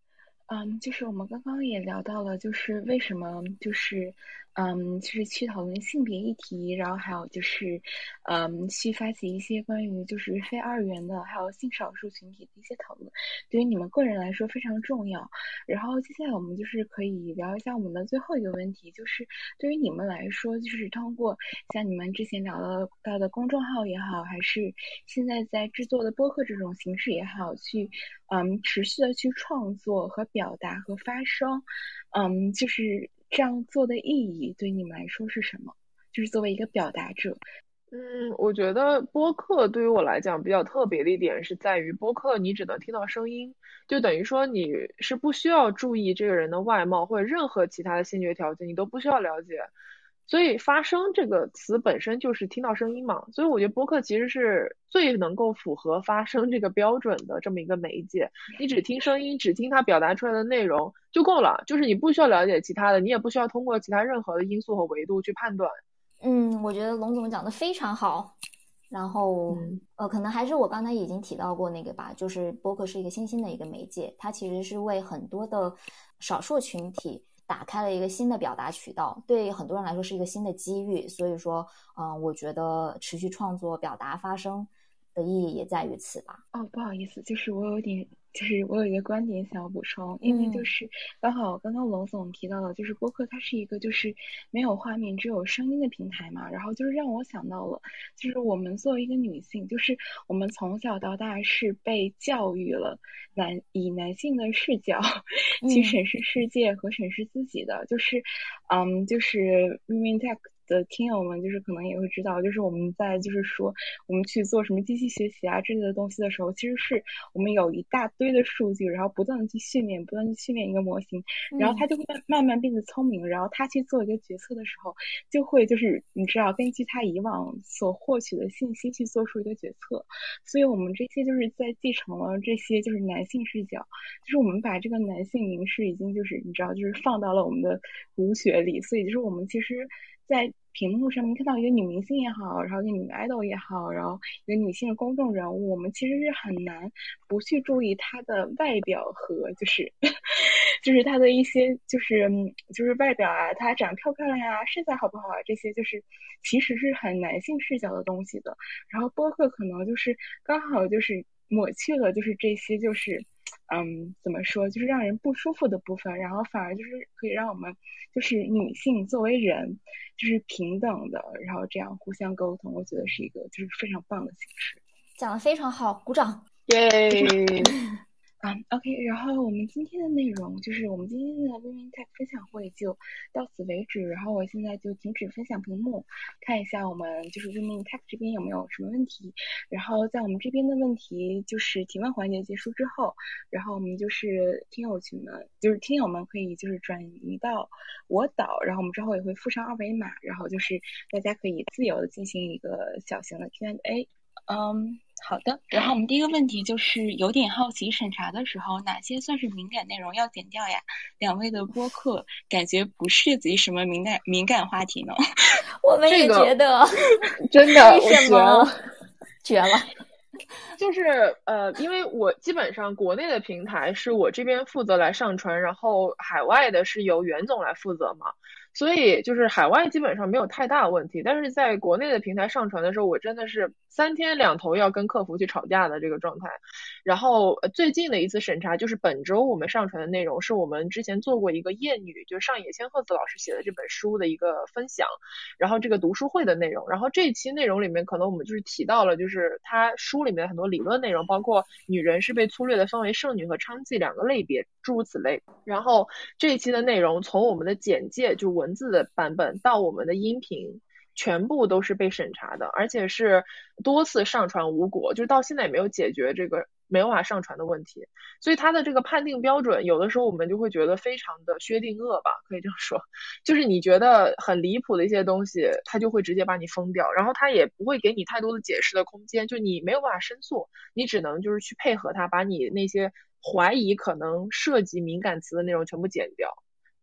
嗯，就是我们刚刚也聊到了，就是为什么就是，嗯，就是去讨论性别议题，然后还有就是，嗯，去发起一些关于就是非二元的，还有性少数群体的一些讨论，对于你们个人来说非常重要。然后接下来我们就是可以聊一下我们的最后一个问题，就是对于你们来说，就是通过像你们之前聊到的公众号也好，还是现在在制作的播客这种形式也好，去。嗯，持续的去创作和表达和发声，嗯，就是这样做的意义对你们来说是什么？就是作为一个表达者，嗯，我觉得播客对于我来讲比较特别的一点是在于，播客你只能听到声音，就等于说你是不需要注意这个人的外貌或者任何其他的先决条件，你都不需要了解。所以发声这个词本身就是听到声音嘛，所以我觉得播客其实是最能够符合发声这个标准的这么一个媒介。你只听声音，只听它表达出来的内容就够了，就是你不需要了解其他的，你也不需要通过其他任何的因素和维度去判断。嗯，我觉得龙总讲的非常好。然后呃，可能还是我刚才已经提到过那个吧，就是播客是一个新兴的一个媒介，它其实是为很多的少数群体。打开了一个新的表达渠道，对很多人来说是一个新的机遇。所以说，嗯，我觉得持续创作、表达、发声的意义也在于此吧。哦，不好意思，就是我有点。就是我有一个观点想要补充，因为就是刚好刚刚龙总提到了，就是播客它是一个就是没有画面只有声音的平台嘛，然后就是让我想到了，就是我们作为一个女性，就是我们从小到大是被教育了男以男性的视角去审视世界和审视自己的，就是嗯，就是 women tech。的听友们就是可能也会知道，就是我们在就是说我们去做什么机器学习啊之类的东西的时候，其实是我们有一大堆的数据，然后不断的去训练，不断的训练一个模型，然后它就会慢慢变得聪明，然后它去做一个决策的时候，就会就是你知道根据它以往所获取的信息去做出一个决策，所以我们这些就是在继承了这些就是男性视角，就是我们把这个男性凝视已经就是你知道就是放到了我们的骨血里，所以就是我们其实。在屏幕上面看到一个女明星也好，然后一个女 idol 也好，然后一个女性的公众人物，我们其实是很难不去注意她的外表和就是 就是她的一些就是就是外表啊，她长得漂不漂亮呀，身材好不好啊，这些就是其实是很男性视角的东西的。然后播客可能就是刚好就是抹去了就是这些就是。嗯，怎么说，就是让人不舒服的部分，然后反而就是可以让我们，就是女性作为人，就是平等的，然后这样互相沟通，我觉得是一个就是非常棒的形式。讲的非常好，鼓掌，耶！啊，OK，然后我们今天的内容就是我们今天的 Women Tech 分享会就到此为止，然后我现在就停止分享屏幕，看一下我们就是 Women Tech 这边有没有什么问题，然后在我们这边的问题就是提问环节结束之后，然后我们就是听友群们，就是听友们可以就是转移到我岛，然后我们之后也会附上二维码，然后就是大家可以自由的进行一个小型的 Q&A，嗯。好的，然后我们第一个问题就是有点好奇，审查的时候哪些算是敏感内容要剪掉呀？两位的播客感觉不涉及什么敏感敏感话题呢？我们也觉得，真的 为什么？绝了！就是呃，因为我基本上国内的平台是我这边负责来上传，然后海外的是由袁总来负责嘛。所以就是海外基本上没有太大问题，但是在国内的平台上传的时候，我真的是三天两头要跟客服去吵架的这个状态。然后最近的一次审查就是本周我们上传的内容，是我们之前做过一个谚语，就上野千鹤子老师写的这本书的一个分享，然后这个读书会的内容。然后这一期内容里面可能我们就是提到了，就是他书里面很多理论内容，包括女人是被粗略的分为剩女和娼妓两个类别，诸如此类。然后这一期的内容从我们的简介就文。文字的版本到我们的音频，全部都是被审查的，而且是多次上传无果，就是到现在也没有解决这个没有法上传的问题。所以它的这个判定标准，有的时候我们就会觉得非常的薛定谔吧，可以这么说，就是你觉得很离谱的一些东西，它就会直接把你封掉，然后它也不会给你太多的解释的空间，就你没有办法申诉，你只能就是去配合它，把你那些怀疑可能涉及敏感词的内容全部剪掉。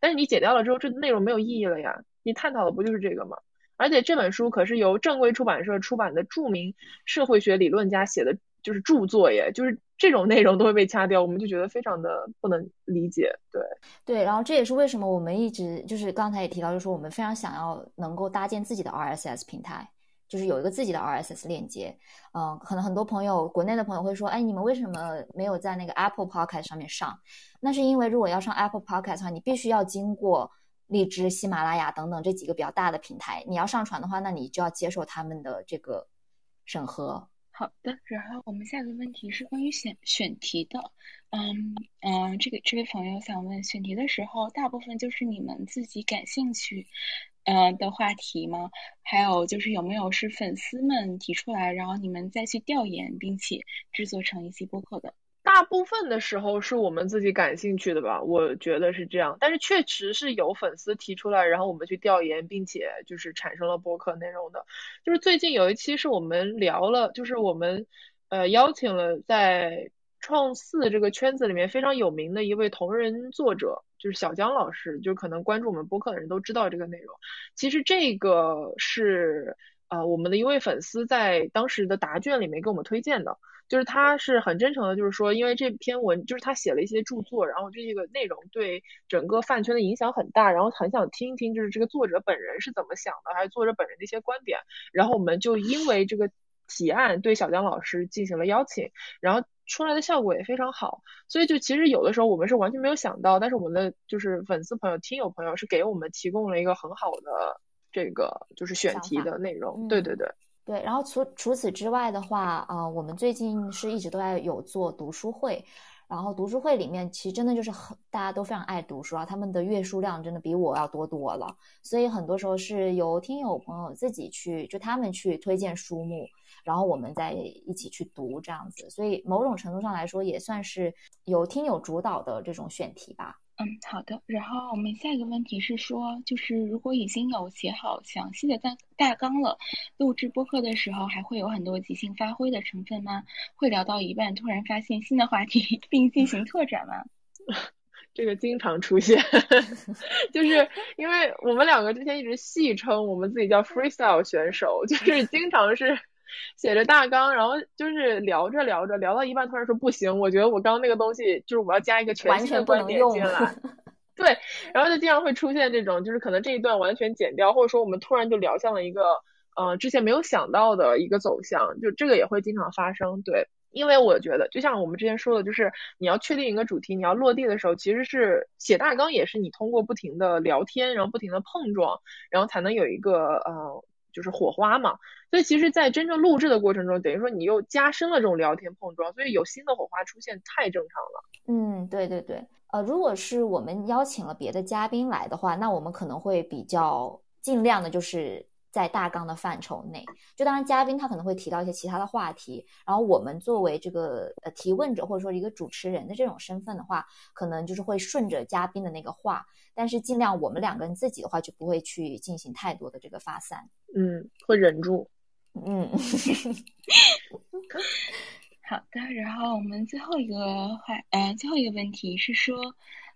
但是你剪掉了之后，这内容没有意义了呀！你探讨的不就是这个吗？而且这本书可是由正规出版社出版的著名社会学理论家写的，就是著作耶，就是这种内容都会被掐掉，我们就觉得非常的不能理解。对对，然后这也是为什么我们一直就是刚才也提到，就是说我们非常想要能够搭建自己的 RSS 平台。就是有一个自己的 RSS 链接，嗯，可能很多朋友，国内的朋友会说，哎，你们为什么没有在那个 Apple Podcast 上面上？那是因为如果要上 Apple Podcast 的话，你必须要经过荔枝、喜马拉雅等等这几个比较大的平台，你要上传的话，那你就要接受他们的这个审核。好的，然后我们下一个问题是关于选选题的，嗯嗯，这个这位朋友想问，选题的时候，大部分就是你们自己感兴趣。呃的话题吗？还有就是有没有是粉丝们提出来，然后你们再去调研，并且制作成一期播客的？大部分的时候是我们自己感兴趣的吧，我觉得是这样。但是确实是有粉丝提出来，然后我们去调研，并且就是产生了播客内容的。就是最近有一期是我们聊了，就是我们呃邀请了在创四这个圈子里面非常有名的一位同人作者。就是小江老师，就可能关注我们播客的人都知道这个内容。其实这个是呃我们的一位粉丝在当时的答卷里面给我们推荐的，就是他是很真诚的，就是说因为这篇文就是他写了一些著作，然后这个内容对整个饭圈的影响很大，然后很想听一听就是这个作者本人是怎么想的，还是作者本人的一些观点。然后我们就因为这个提案对小江老师进行了邀请，然后。出来的效果也非常好，所以就其实有的时候我们是完全没有想到，但是我们的就是粉丝朋友、听友朋友是给我们提供了一个很好的这个就是选题的内容。对对对对。然后除除此之外的话，呃，我们最近是一直都在有做读书会，然后读书会里面其实真的就是很大家都非常爱读书啊，他们的阅书量真的比我要多多了，所以很多时候是由听友朋友自己去就他们去推荐书目。然后我们再一起去读这样子，所以某种程度上来说也算是有听友主导的这种选题吧。嗯，好的。然后我们下一个问题是说，就是如果已经有写好详细的大大纲了，录制播客的时候还会有很多即兴发挥的成分吗？会聊到一半突然发现新的话题并进行拓展吗？这个经常出现，就是因为我们两个之前一直戏称我们自己叫 freestyle 选手，就是经常是。写着大纲，然后就是聊着聊着，聊到一半突然说不行，我觉得我刚那个东西就是我要加一个全新的观点进来。对，然后就经常会出现这种，就是可能这一段完全剪掉，或者说我们突然就聊向了一个呃之前没有想到的一个走向，就这个也会经常发生。对，因为我觉得就像我们之前说的，就是你要确定一个主题，你要落地的时候，其实是写大纲也是你通过不停的聊天，然后不停的碰撞，然后才能有一个呃。就是火花嘛，所以其实，在真正录制的过程中，等于说你又加深了这种聊天碰撞，所以有新的火花出现太正常了。嗯，对对对，呃，如果是我们邀请了别的嘉宾来的话，那我们可能会比较尽量的，就是在大纲的范畴内。就当然，嘉宾他可能会提到一些其他的话题，然后我们作为这个呃提问者或者说一个主持人的这种身份的话，可能就是会顺着嘉宾的那个话。但是尽量我们两个人自己的话就不会去进行太多的这个发散，嗯，会忍住，嗯，好的。然后我们最后一个话，呃，最后一个问题是说，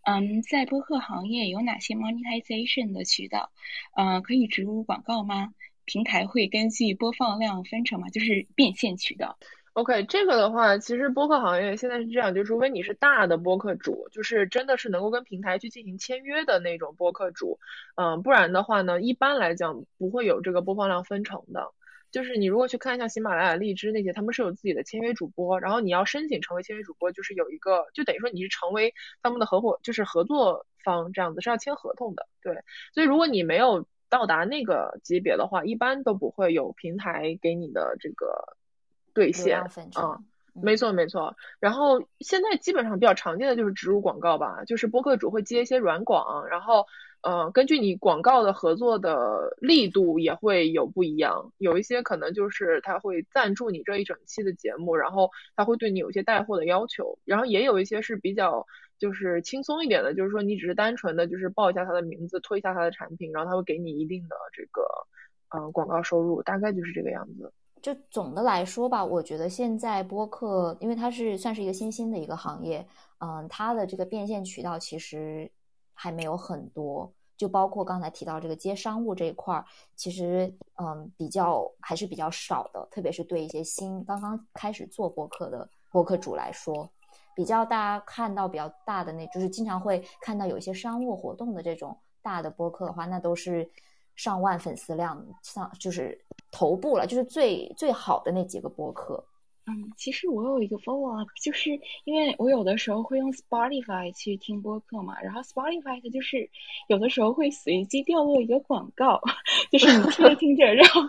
嗯，在播客行业有哪些 monetization 的渠道？呃，可以植入广告吗？平台会根据播放量分成吗？就是变现渠道。OK，这个的话，其实播客行业现在是这样，就除非你是大的播客主，就是真的是能够跟平台去进行签约的那种播客主，嗯，不然的话呢，一般来讲不会有这个播放量分成的。就是你如果去看一下喜马拉雅、荔枝那些，他们是有自己的签约主播，然后你要申请成为签约主播，就是有一个，就等于说你是成为他们的合伙，就是合作方这样子，是要签合同的。对，所以如果你没有到达那个级别的话，一般都不会有平台给你的这个。兑现，嗯，没错没错。然后现在基本上比较常见的就是植入广告吧，就是播客主会接一些软广，然后呃，根据你广告的合作的力度也会有不一样。有一些可能就是他会赞助你这一整期的节目，然后他会对你有一些带货的要求。然后也有一些是比较就是轻松一点的，就是说你只是单纯的就是报一下他的名字，推一下他的产品，然后他会给你一定的这个呃广告收入，大概就是这个样子。就总的来说吧，我觉得现在播客，因为它是算是一个新兴的一个行业，嗯，它的这个变现渠道其实还没有很多，就包括刚才提到这个接商务这一块儿，其实嗯比较还是比较少的，特别是对一些新刚刚开始做播客的播客主来说，比较大家看到比较大的那，就是经常会看到有一些商务活动的这种大的播客的话，那都是。上万粉丝量，上就是头部了，就是最最好的那几个播客。嗯，其实我有一个 follow up，就是因为我有的时候会用 Spotify 去听播客嘛，然后 Spotify 它就是有的时候会随机掉落一个广告，就是你听着听着，然后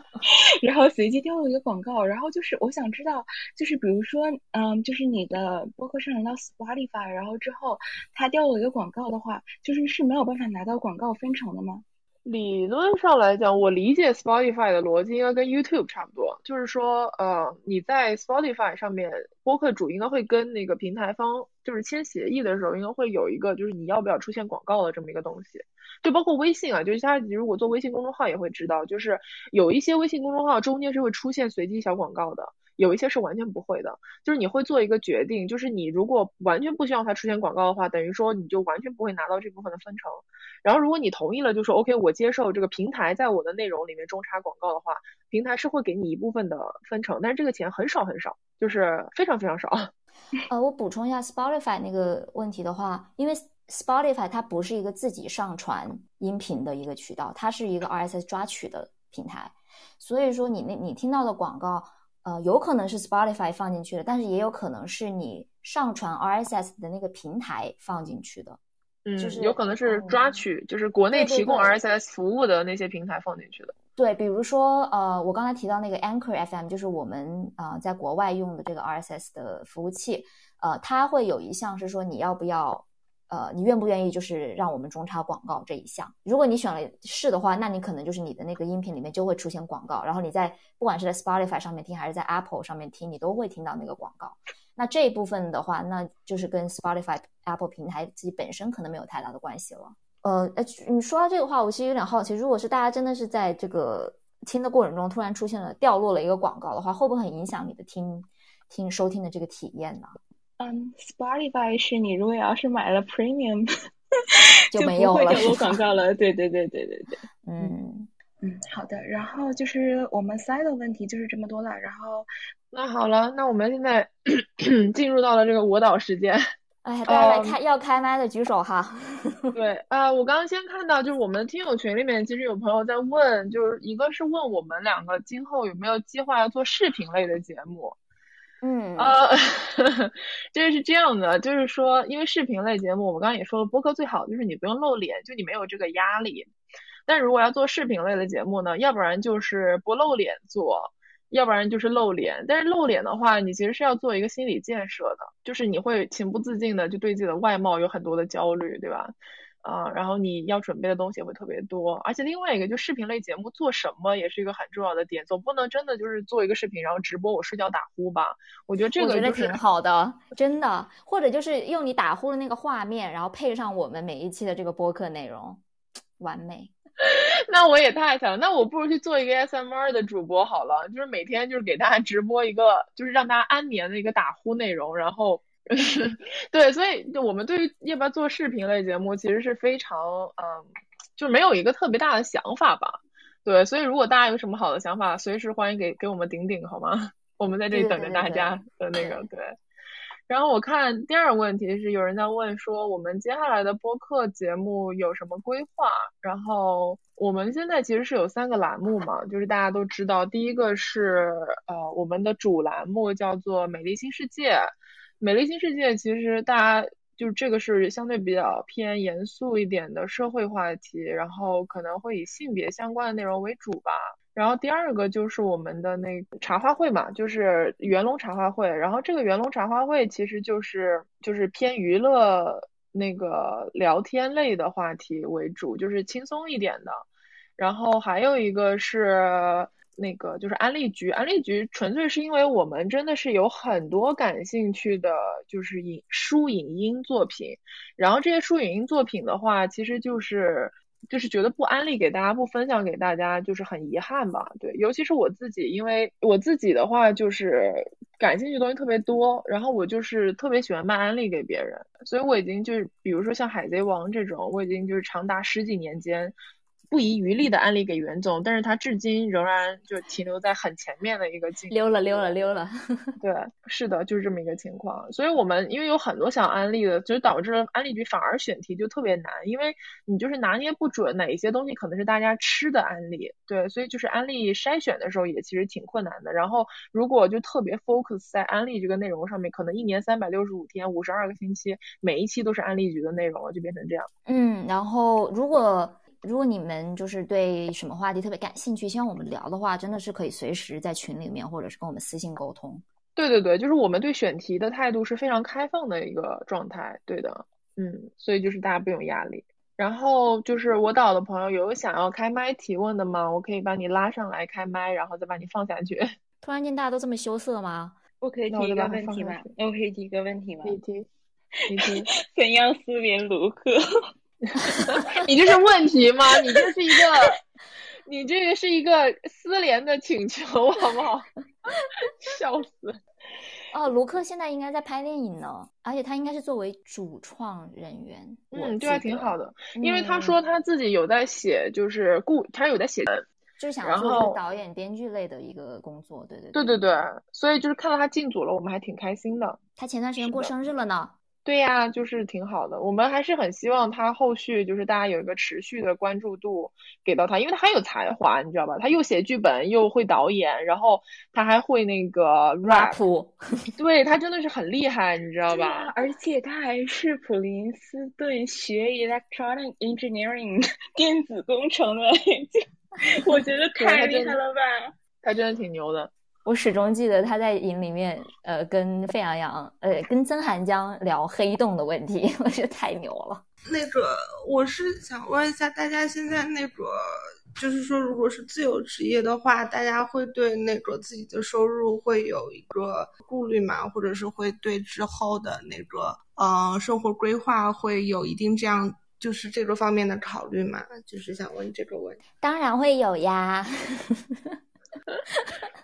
然后随机掉落一个广告，然后就是我想知道，就是比如说，嗯，就是你的播客上传到 Spotify，然后之后它掉落一个广告的话，就是是没有办法拿到广告分成的吗？理论上来讲，我理解 Spotify 的逻辑应该跟 YouTube 差不多，就是说，呃，你在 Spotify 上面，播客主应该会跟那个平台方就是签协议的时候，应该会有一个就是你要不要出现广告的这么一个东西，就包括微信啊，就是他如果做微信公众号也会知道，就是有一些微信公众号中间是会出现随机小广告的。有一些是完全不会的，就是你会做一个决定，就是你如果完全不希望它出现广告的话，等于说你就完全不会拿到这部分的分成。然后如果你同意了，就说 OK，我接受这个平台在我的内容里面中插广告的话，平台是会给你一部分的分成，但是这个钱很少很少，就是非常非常少。呃，我补充一下 Spotify 那个问题的话，因为 Spotify 它不是一个自己上传音频的一个渠道，它是一个 RSS 抓取的平台，所以说你那你听到的广告。呃，有可能是 Spotify 放进去的，但是也有可能是你上传 RSS 的那个平台放进去的，嗯，就是有可能是抓取，就是国内提供 RSS 服务的那些平台放进去的。对，比如说呃，我刚才提到那个 Anchor FM，就是我们啊在国外用的这个 RSS 的服务器，呃，它会有一项是说你要不要。呃，你愿不愿意就是让我们中插广告这一项？如果你选了是的话，那你可能就是你的那个音频里面就会出现广告，然后你在不管是在 Spotify 上面听还是在 Apple 上面听，你都会听到那个广告。那这一部分的话，那就是跟 Spotify、Apple 平台自己本身可能没有太大的关系了。呃，你说到这个话，我其实有点好奇，如果是大家真的是在这个听的过程中突然出现了掉落了一个广告的话，会不会很影响你的听听收听的这个体验呢？嗯，Spotify 是你如果要是买了 Premium，就没有了，有广告了。对对对对对对。嗯嗯，好的。然后就是我们 side 的问题就是这么多了。然后那好了，那我们现在 进入到了这个舞蹈时间。哎，大家来开要开麦的举手哈。对啊，我刚刚先看到就是我们听友群里面其实有朋友在问，就是一个是问我们两个今后有没有计划要做视频类的节目。嗯呃，就是是这样的，就是说，因为视频类节目，我们刚刚也说了，播客最好就是你不用露脸，就你没有这个压力。但如果要做视频类的节目呢，要不然就是不露脸做，要不然就是露脸。但是露脸的话，你其实是要做一个心理建设的，就是你会情不自禁的就对自己的外貌有很多的焦虑，对吧？啊，然后你要准备的东西也会特别多，而且另外一个就视频类节目做什么也是一个很重要的点，总不能真的就是做一个视频然后直播我睡觉打呼吧？我觉得这个我觉得挺好的，真的，或者就是用你打呼的那个画面，然后配上我们每一期的这个播客内容，完美。那我也太想，那我不如去做一个 SMR 的主播好了，就是每天就是给大家直播一个，就是让大家安眠的一个打呼内容，然后。对，所以就我们对于要不要做视频类节目，其实是非常嗯，就没有一个特别大的想法吧。对，所以如果大家有什么好的想法，随时欢迎给给我们顶顶，好吗？我们在这里等着大家的那个对。然后我看第二个问题是有人在问说我们接下来的播客节目有什么规划？然后我们现在其实是有三个栏目嘛，就是大家都知道，第一个是呃我们的主栏目叫做《美丽新世界》，《美丽新世界》其实大家就是这个是相对比较偏严肃一点的社会话题，然后可能会以性别相关的内容为主吧。然后第二个就是我们的那个茶话会嘛，就是元龙茶话会。然后这个元龙茶话会其实就是就是偏娱乐那个聊天类的话题为主，就是轻松一点的。然后还有一个是那个就是安利局，安利局纯粹是因为我们真的是有很多感兴趣的，就是影书影音作品。然后这些书影音作品的话，其实就是。就是觉得不安利给大家，不分享给大家，就是很遗憾吧。对，尤其是我自己，因为我自己的话就是感兴趣的东西特别多，然后我就是特别喜欢卖安利给别人，所以我已经就是，比如说像《海贼王》这种，我已经就是长达十几年间。不遗余力的安利给袁总，但是他至今仍然就停留在很前面的一个境。溜了溜了溜了。对，是的，就是这么一个情况。所以我们因为有很多想安利的，就导致了安利局反而选题就特别难，因为你就是拿捏不准哪一些东西可能是大家吃的安利。对，所以就是安利筛选的时候也其实挺困难的。然后如果就特别 focus 在安利这个内容上面，可能一年三百六十五天，五十二个星期，每一期都是安利局的内容了，就变成这样。嗯，然后如果。如果你们就是对什么话题特别感兴趣，希望我们聊的话，真的是可以随时在群里面，或者是跟我们私信沟通。对对对，就是我们对选题的态度是非常开放的一个状态。对的，嗯，所以就是大家不用压力。然后就是我导的朋友有想要开麦提问的吗？我可以把你拉上来开麦，然后再把你放下去。突然间大家都这么羞涩吗？我可以提一个问题吗？我可以提一个问题吗？可以提，可以提。怎样思联卢克？你这是问题吗？你这是一个，你这个是一个私联的请求，好不好？笑死！哦，卢克现在应该在拍电影呢，而且他应该是作为主创人员。嗯，对，还挺好的，因为他说他自己有在写，就是故他有在写，就是想做导演、编剧类的一个工作。对对对对对，所以就是看到他进组了，我们还挺开心的。他前段时间过生日了呢。对呀，就是挺好的。我们还是很希望他后续就是大家有一个持续的关注度给到他，因为他很有才华，你知道吧？他又写剧本，又会导演，然后他还会那个 rap，对他真的是很厉害，你知道吧？而且他还是普林斯顿学 electronic engineering 电子工程的，我觉得太厉害了吧？他真的挺牛的。我始终记得他在影里面，呃，跟沸羊羊，呃，跟曾涵江聊黑洞的问题，我觉得太牛了。那个，我是想问一下大家，现在那个，就是说，如果是自由职业的话，大家会对那个自己的收入会有一个顾虑吗？或者是会对之后的那个，呃，生活规划会有一定这样，就是这个方面的考虑吗？就是想问这个问题。当然会有呀。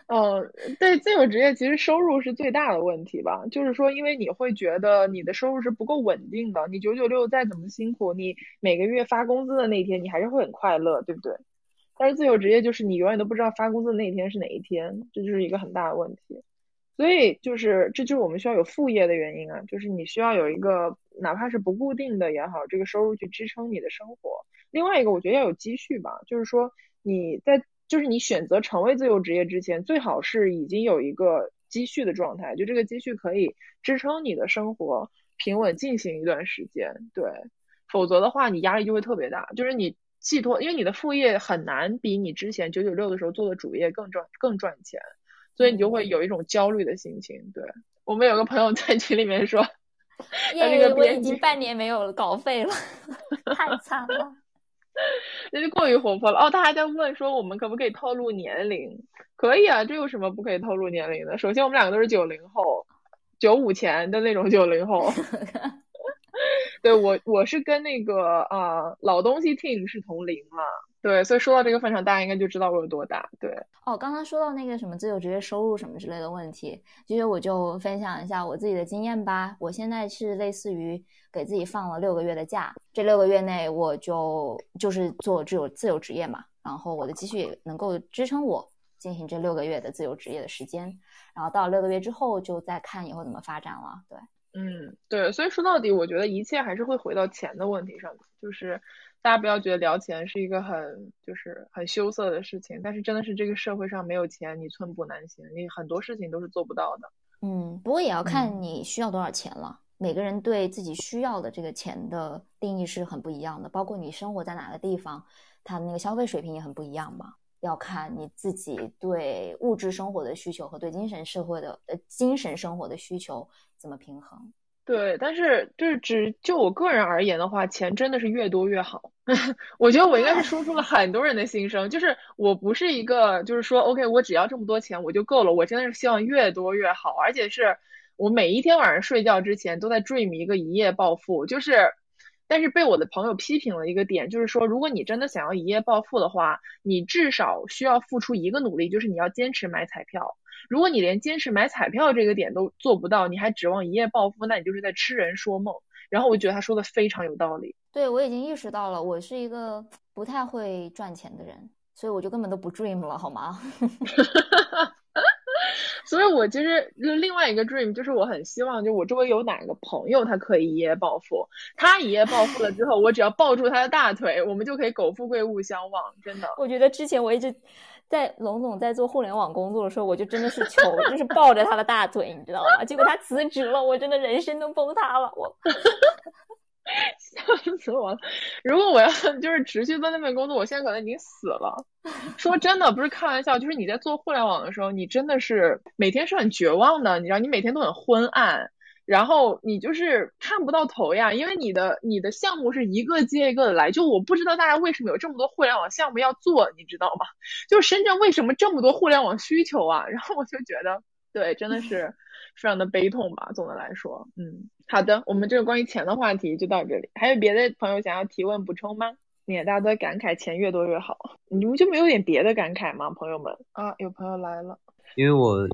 嗯，对，自由职业其实收入是最大的问题吧。就是说，因为你会觉得你的收入是不够稳定的，你九九六再怎么辛苦，你每个月发工资的那一天，你还是会很快乐，对不对？但是自由职业就是你永远都不知道发工资的那一天是哪一天，这就是一个很大的问题。所以就是，这就是我们需要有副业的原因啊，就是你需要有一个哪怕是不固定的也好，这个收入去支撑你的生活。另外一个，我觉得要有积蓄吧，就是说你在。就是你选择成为自由职业之前，最好是已经有一个积蓄的状态，就这个积蓄可以支撑你的生活平稳进行一段时间。对，否则的话你压力就会特别大。就是你寄托，因为你的副业很难比你之前九九六的时候做的主业更赚更赚钱，所以你就会有一种焦虑的心情。对我们有个朋友在群里面说，耶，我已经半年没有稿费了，太惨了。那就过于活泼了哦！大家在问说我们可不可以透露年龄？可以啊，这有什么不可以透露年龄的？首先我们两个都是九零后，九五前的那种九零后。对我，我是跟那个啊老东西 team 是同龄嘛。对，所以说到这个份上，大家应该就知道我有多大。对，哦，刚刚说到那个什么自由职业收入什么之类的问题，其实我就分享一下我自己的经验吧。我现在是类似于给自己放了六个月的假，这六个月内我就就是做自由自由职业嘛，然后我的积蓄也能够支撑我进行这六个月的自由职业的时间，然后到六个月之后就再看以后怎么发展了。对，嗯，对，所以说到底，我觉得一切还是会回到钱的问题上，就是大家不要觉得聊钱是一个很就是很羞涩的事情，但是真的是这个社会上没有钱，你寸步难行，你很多事情都是做不到的。嗯，不过也要看你需要多少钱了。每个人对自己需要的这个钱的定义是很不一样的，包括你生活在哪个地方，他的那个消费水平也很不一样嘛。要看你自己对物质生活的需求和对精神社会的呃精神生活的需求怎么平衡。对，但是就是只就我个人而言的话，钱真的是越多越好。我觉得我应该是说出了很多人的心声，就是我不是一个就是说 OK，我只要这么多钱我就够了，我真的是希望越多越好，而且是。我每一天晚上睡觉之前都在 dream 一个一夜暴富，就是，但是被我的朋友批评了一个点，就是说，如果你真的想要一夜暴富的话，你至少需要付出一个努力，就是你要坚持买彩票。如果你连坚持买彩票这个点都做不到，你还指望一夜暴富，那你就是在痴人说梦。然后我觉得他说的非常有道理。对，我已经意识到了，我是一个不太会赚钱的人，所以我就根本都不 dream 了，好吗？所以，我其实另外一个 dream 就是我很希望，就我周围有哪个朋友他可以一夜暴富，他一夜暴富了之后，我只要抱住他的大腿，我们就可以苟富贵勿相忘。真的，我觉得之前我一直在龙总在做互联网工作的时候，我就真的是求，就是抱着他的大腿，你知道吗？结果他辞职了，我真的人生都崩塌了，我。笑死我了！如果我要就是持续在那份工作，我现在可能已经死了。说真的，不是开玩笑，就是你在做互联网的时候，你真的是每天是很绝望的。你知道，你每天都很昏暗，然后你就是看不到头呀，因为你的你的项目是一个接一个的来。就我不知道大家为什么有这么多互联网项目要做，你知道吗？就是深圳为什么这么多互联网需求啊？然后我就觉得，对，真的是非常的悲痛吧。总的来说，嗯。好的，我们这个关于钱的话题就到这里。还有别的朋友想要提问补充吗？你看大家都在感慨钱越多越好，你们就没有点别的感慨吗？朋友们啊，有朋友来了，因为我呃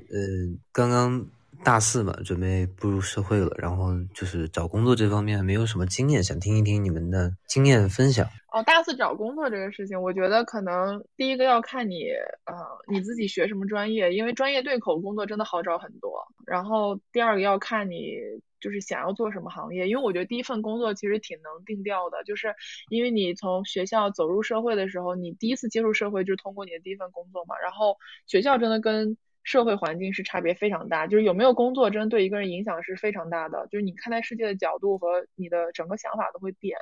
刚刚大四嘛，准备步入社会了，然后就是找工作这方面没有什么经验，想听一听你们的经验分享。哦，大四找工作这个事情，我觉得可能第一个要看你呃你自己学什么专业，因为专业对口工作真的好找很多。然后第二个要看你。就是想要做什么行业，因为我觉得第一份工作其实挺能定调的，就是因为你从学校走入社会的时候，你第一次接触社会就是通过你的第一份工作嘛。然后学校真的跟社会环境是差别非常大，就是有没有工作真的对一个人影响是非常大的，就是你看待世界的角度和你的整个想法都会变。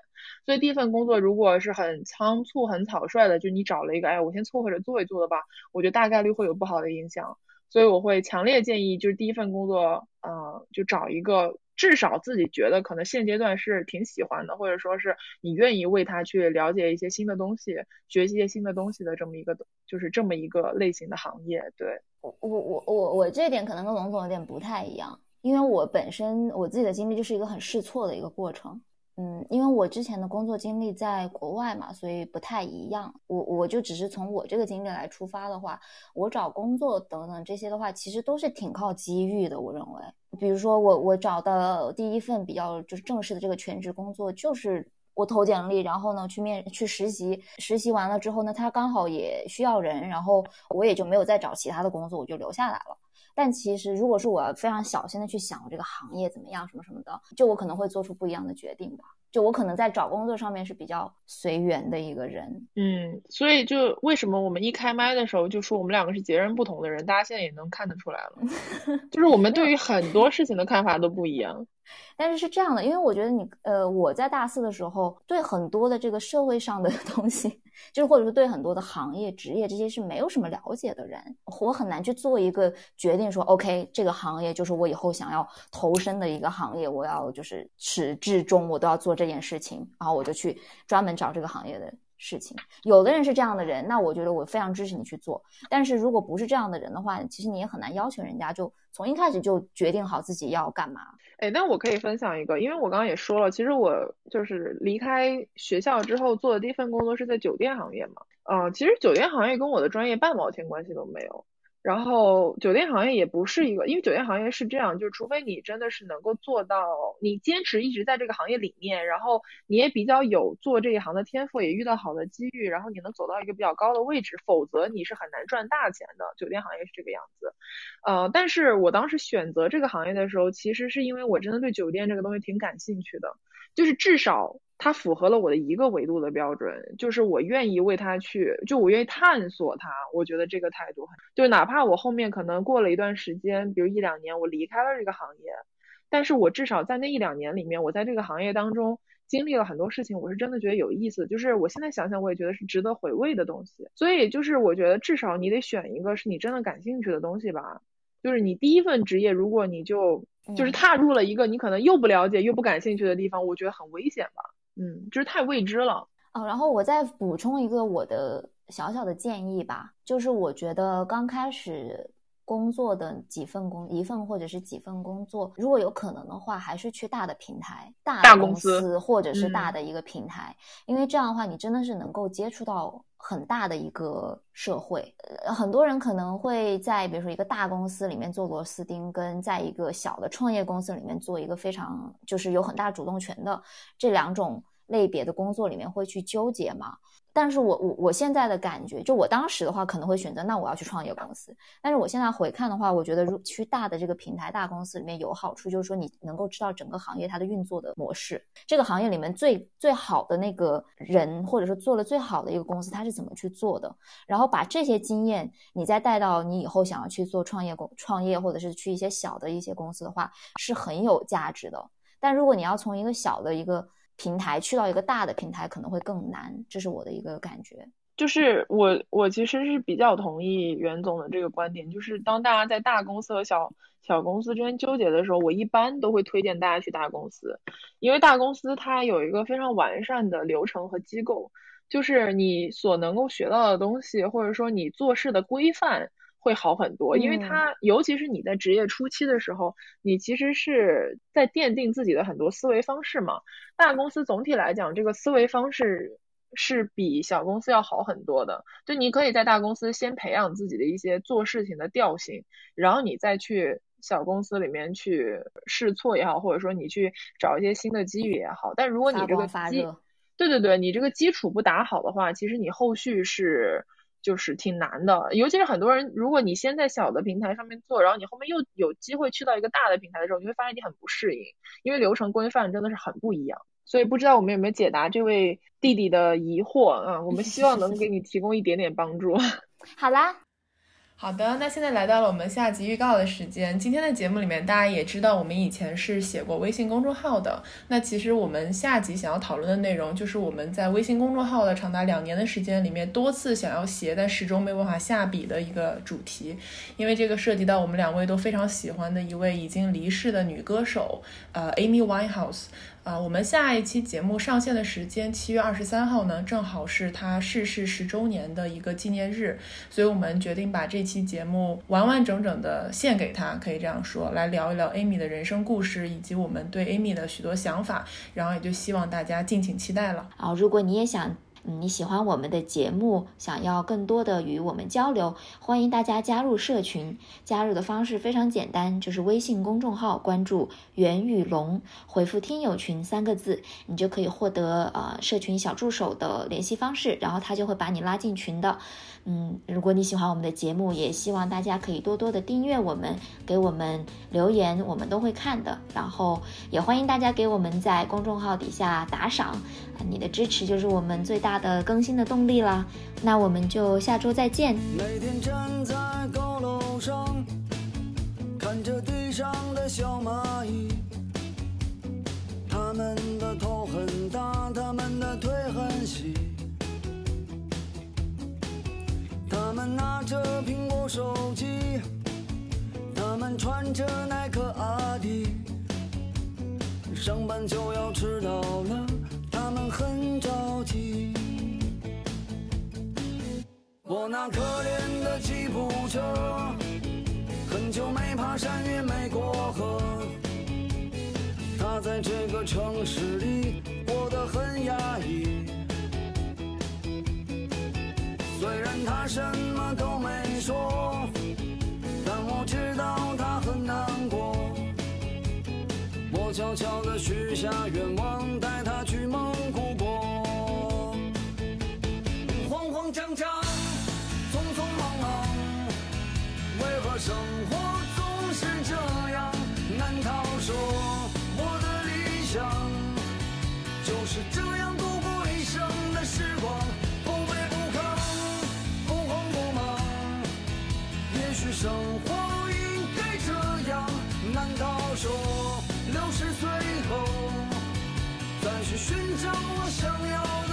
所以第一份工作如果是很仓促、很草率的，就你找了一个，哎，我先凑合着做一做的吧，我觉得大概率会有不好的影响。所以我会强烈建议，就是第一份工作，呃，就找一个。至少自己觉得可能现阶段是挺喜欢的，或者说是你愿意为他去了解一些新的东西，学习一些新的东西的这么一个，就是这么一个类型的行业。对我我我我我这点可能跟龙总有点不太一样，因为我本身我自己的经历就是一个很试错的一个过程。嗯，因为我之前的工作经历在国外嘛，所以不太一样。我我就只是从我这个经历来出发的话，我找工作等等这些的话，其实都是挺靠机遇的。我认为，比如说我我找到第一份比较就是正式的这个全职工作，就是我投简历，然后呢去面去实习，实习完了之后呢，他刚好也需要人，然后我也就没有再找其他的工作，我就留下来了。但其实，如果是我非常小心的去想我这个行业怎么样，什么什么的，就我可能会做出不一样的决定吧。就我可能在找工作上面是比较随缘的一个人。嗯，所以就为什么我们一开麦的时候就说我们两个是截然不同的人，大家现在也能看得出来了，就是我们对于很多事情的看法都不一样。但是是这样的，因为我觉得你，呃，我在大四的时候，对很多的这个社会上的 东西，就是或者说对很多的行业、职业这些是没有什么了解的人，我很难去做一个决定，说 OK，这个行业就是我以后想要投身的一个行业，我要就是始至终我都要做这件事情，然后我就去专门找这个行业的。事情，有的人是这样的人，那我觉得我非常支持你去做。但是如果不是这样的人的话，其实你也很难要求人家就从一开始就决定好自己要干嘛。哎，那我可以分享一个，因为我刚刚也说了，其实我就是离开学校之后做的第一份工作是在酒店行业嘛。嗯，其实酒店行业跟我的专业半毛钱关系都没有。然后酒店行业也不是一个，因为酒店行业是这样，就是除非你真的是能够做到，你坚持一直在这个行业里面，然后你也比较有做这一行的天赋，也遇到好的机遇，然后你能走到一个比较高的位置，否则你是很难赚大钱的。酒店行业是这个样子，呃，但是我当时选择这个行业的时候，其实是因为我真的对酒店这个东西挺感兴趣的，就是至少。它符合了我的一个维度的标准，就是我愿意为它去，就我愿意探索它。我觉得这个态度很，就哪怕我后面可能过了一段时间，比如一两年，我离开了这个行业，但是我至少在那一两年里面，我在这个行业当中经历了很多事情，我是真的觉得有意思。就是我现在想想，我也觉得是值得回味的东西。所以就是我觉得至少你得选一个是你真的感兴趣的东西吧。就是你第一份职业，如果你就就是踏入了一个你可能又不了解又不感兴趣的地方，我觉得很危险吧。嗯，就是太未知了哦。然后我再补充一个我的小小的建议吧，就是我觉得刚开始工作的几份工，一份或者是几份工作，如果有可能的话，还是去大的平台、大公司或者是大的一个平台，因为这样的话，你真的是能够接触到很大的一个社会。呃很多人可能会在比如说一个大公司里面做螺丝钉，跟在一个小的创业公司里面做一个非常就是有很大主动权的这两种。类别的工作里面会去纠结吗？但是我我我现在的感觉，就我当时的话可能会选择，那我要去创业公司。但是我现在回看的话，我觉得如去大的这个平台大公司里面有好处，就是说你能够知道整个行业它的运作的模式，这个行业里面最最好的那个人，或者说做的最好的一个公司，它是怎么去做的，然后把这些经验你再带到你以后想要去做创业公创业，或者是去一些小的一些公司的话，是很有价值的。但如果你要从一个小的一个平台去到一个大的平台可能会更难，这是我的一个感觉。就是我我其实是比较同意袁总的这个观点，就是当大家在大公司和小小公司之间纠结的时候，我一般都会推荐大家去大公司，因为大公司它有一个非常完善的流程和机构，就是你所能够学到的东西，或者说你做事的规范。会好很多，因为它尤其是你在职业初期的时候，你其实是在奠定自己的很多思维方式嘛。大公司总体来讲，这个思维方式是比小公司要好很多的。就你可以在大公司先培养自己的一些做事情的调性，然后你再去小公司里面去试错也好，或者说你去找一些新的机遇也好。但如果你这个基，对对对，你这个基础不打好的话，其实你后续是。就是挺难的，尤其是很多人，如果你先在小的平台上面做，然后你后面又有机会去到一个大的平台的时候，你会发现你很不适应，因为流程规范真的是很不一样。所以不知道我们有没有解答这位弟弟的疑惑啊？我们希望能给你提供一点点帮助。好啦。好的，那现在来到了我们下集预告的时间。今天的节目里面，大家也知道，我们以前是写过微信公众号的。那其实我们下集想要讨论的内容，就是我们在微信公众号的长达两年的时间里面，多次想要写，但始终没办法下笔的一个主题。因为这个涉及到我们两位都非常喜欢的一位已经离世的女歌手，呃，Amy Winehouse。啊，我们下一期节目上线的时间七月二十三号呢，正好是他逝世十周年的一个纪念日，所以我们决定把这期节目完完整整的献给他，可以这样说，来聊一聊 Amy 的人生故事以及我们对 Amy 的许多想法，然后也就希望大家敬请期待了。啊，如果你也想。嗯你喜欢我们的节目，想要更多的与我们交流，欢迎大家加入社群。加入的方式非常简单，就是微信公众号关注“袁宇龙”，回复“听友群”三个字，你就可以获得呃社群小助手的联系方式，然后他就会把你拉进群的。嗯，如果你喜欢我们的节目，也希望大家可以多多的订阅我们，给我们留言，我们都会看的。然后也欢迎大家给我们在公众号底下打赏，你的支持就是我们最大的更新的动力啦。那我们就下周再见。每天站在高楼上，看着地上的小蚂蚁，他们的头很大，他们的腿很细。他们拿着苹果手机，他们穿着耐克阿迪，上班就要迟到了，他们很着急。我那可怜的吉普车，很久没爬山也没过河，他在这个城市里过得很压抑。虽然他什么都没说，但我知道他很难过。我悄悄地许下愿望，带他去蒙古国。慌慌张张，匆匆忙忙，为何生活总是这样？难道说我的理想就是这样度过一生的时光？不卑不亢，不慌不忙。也许生活寻找我想要的？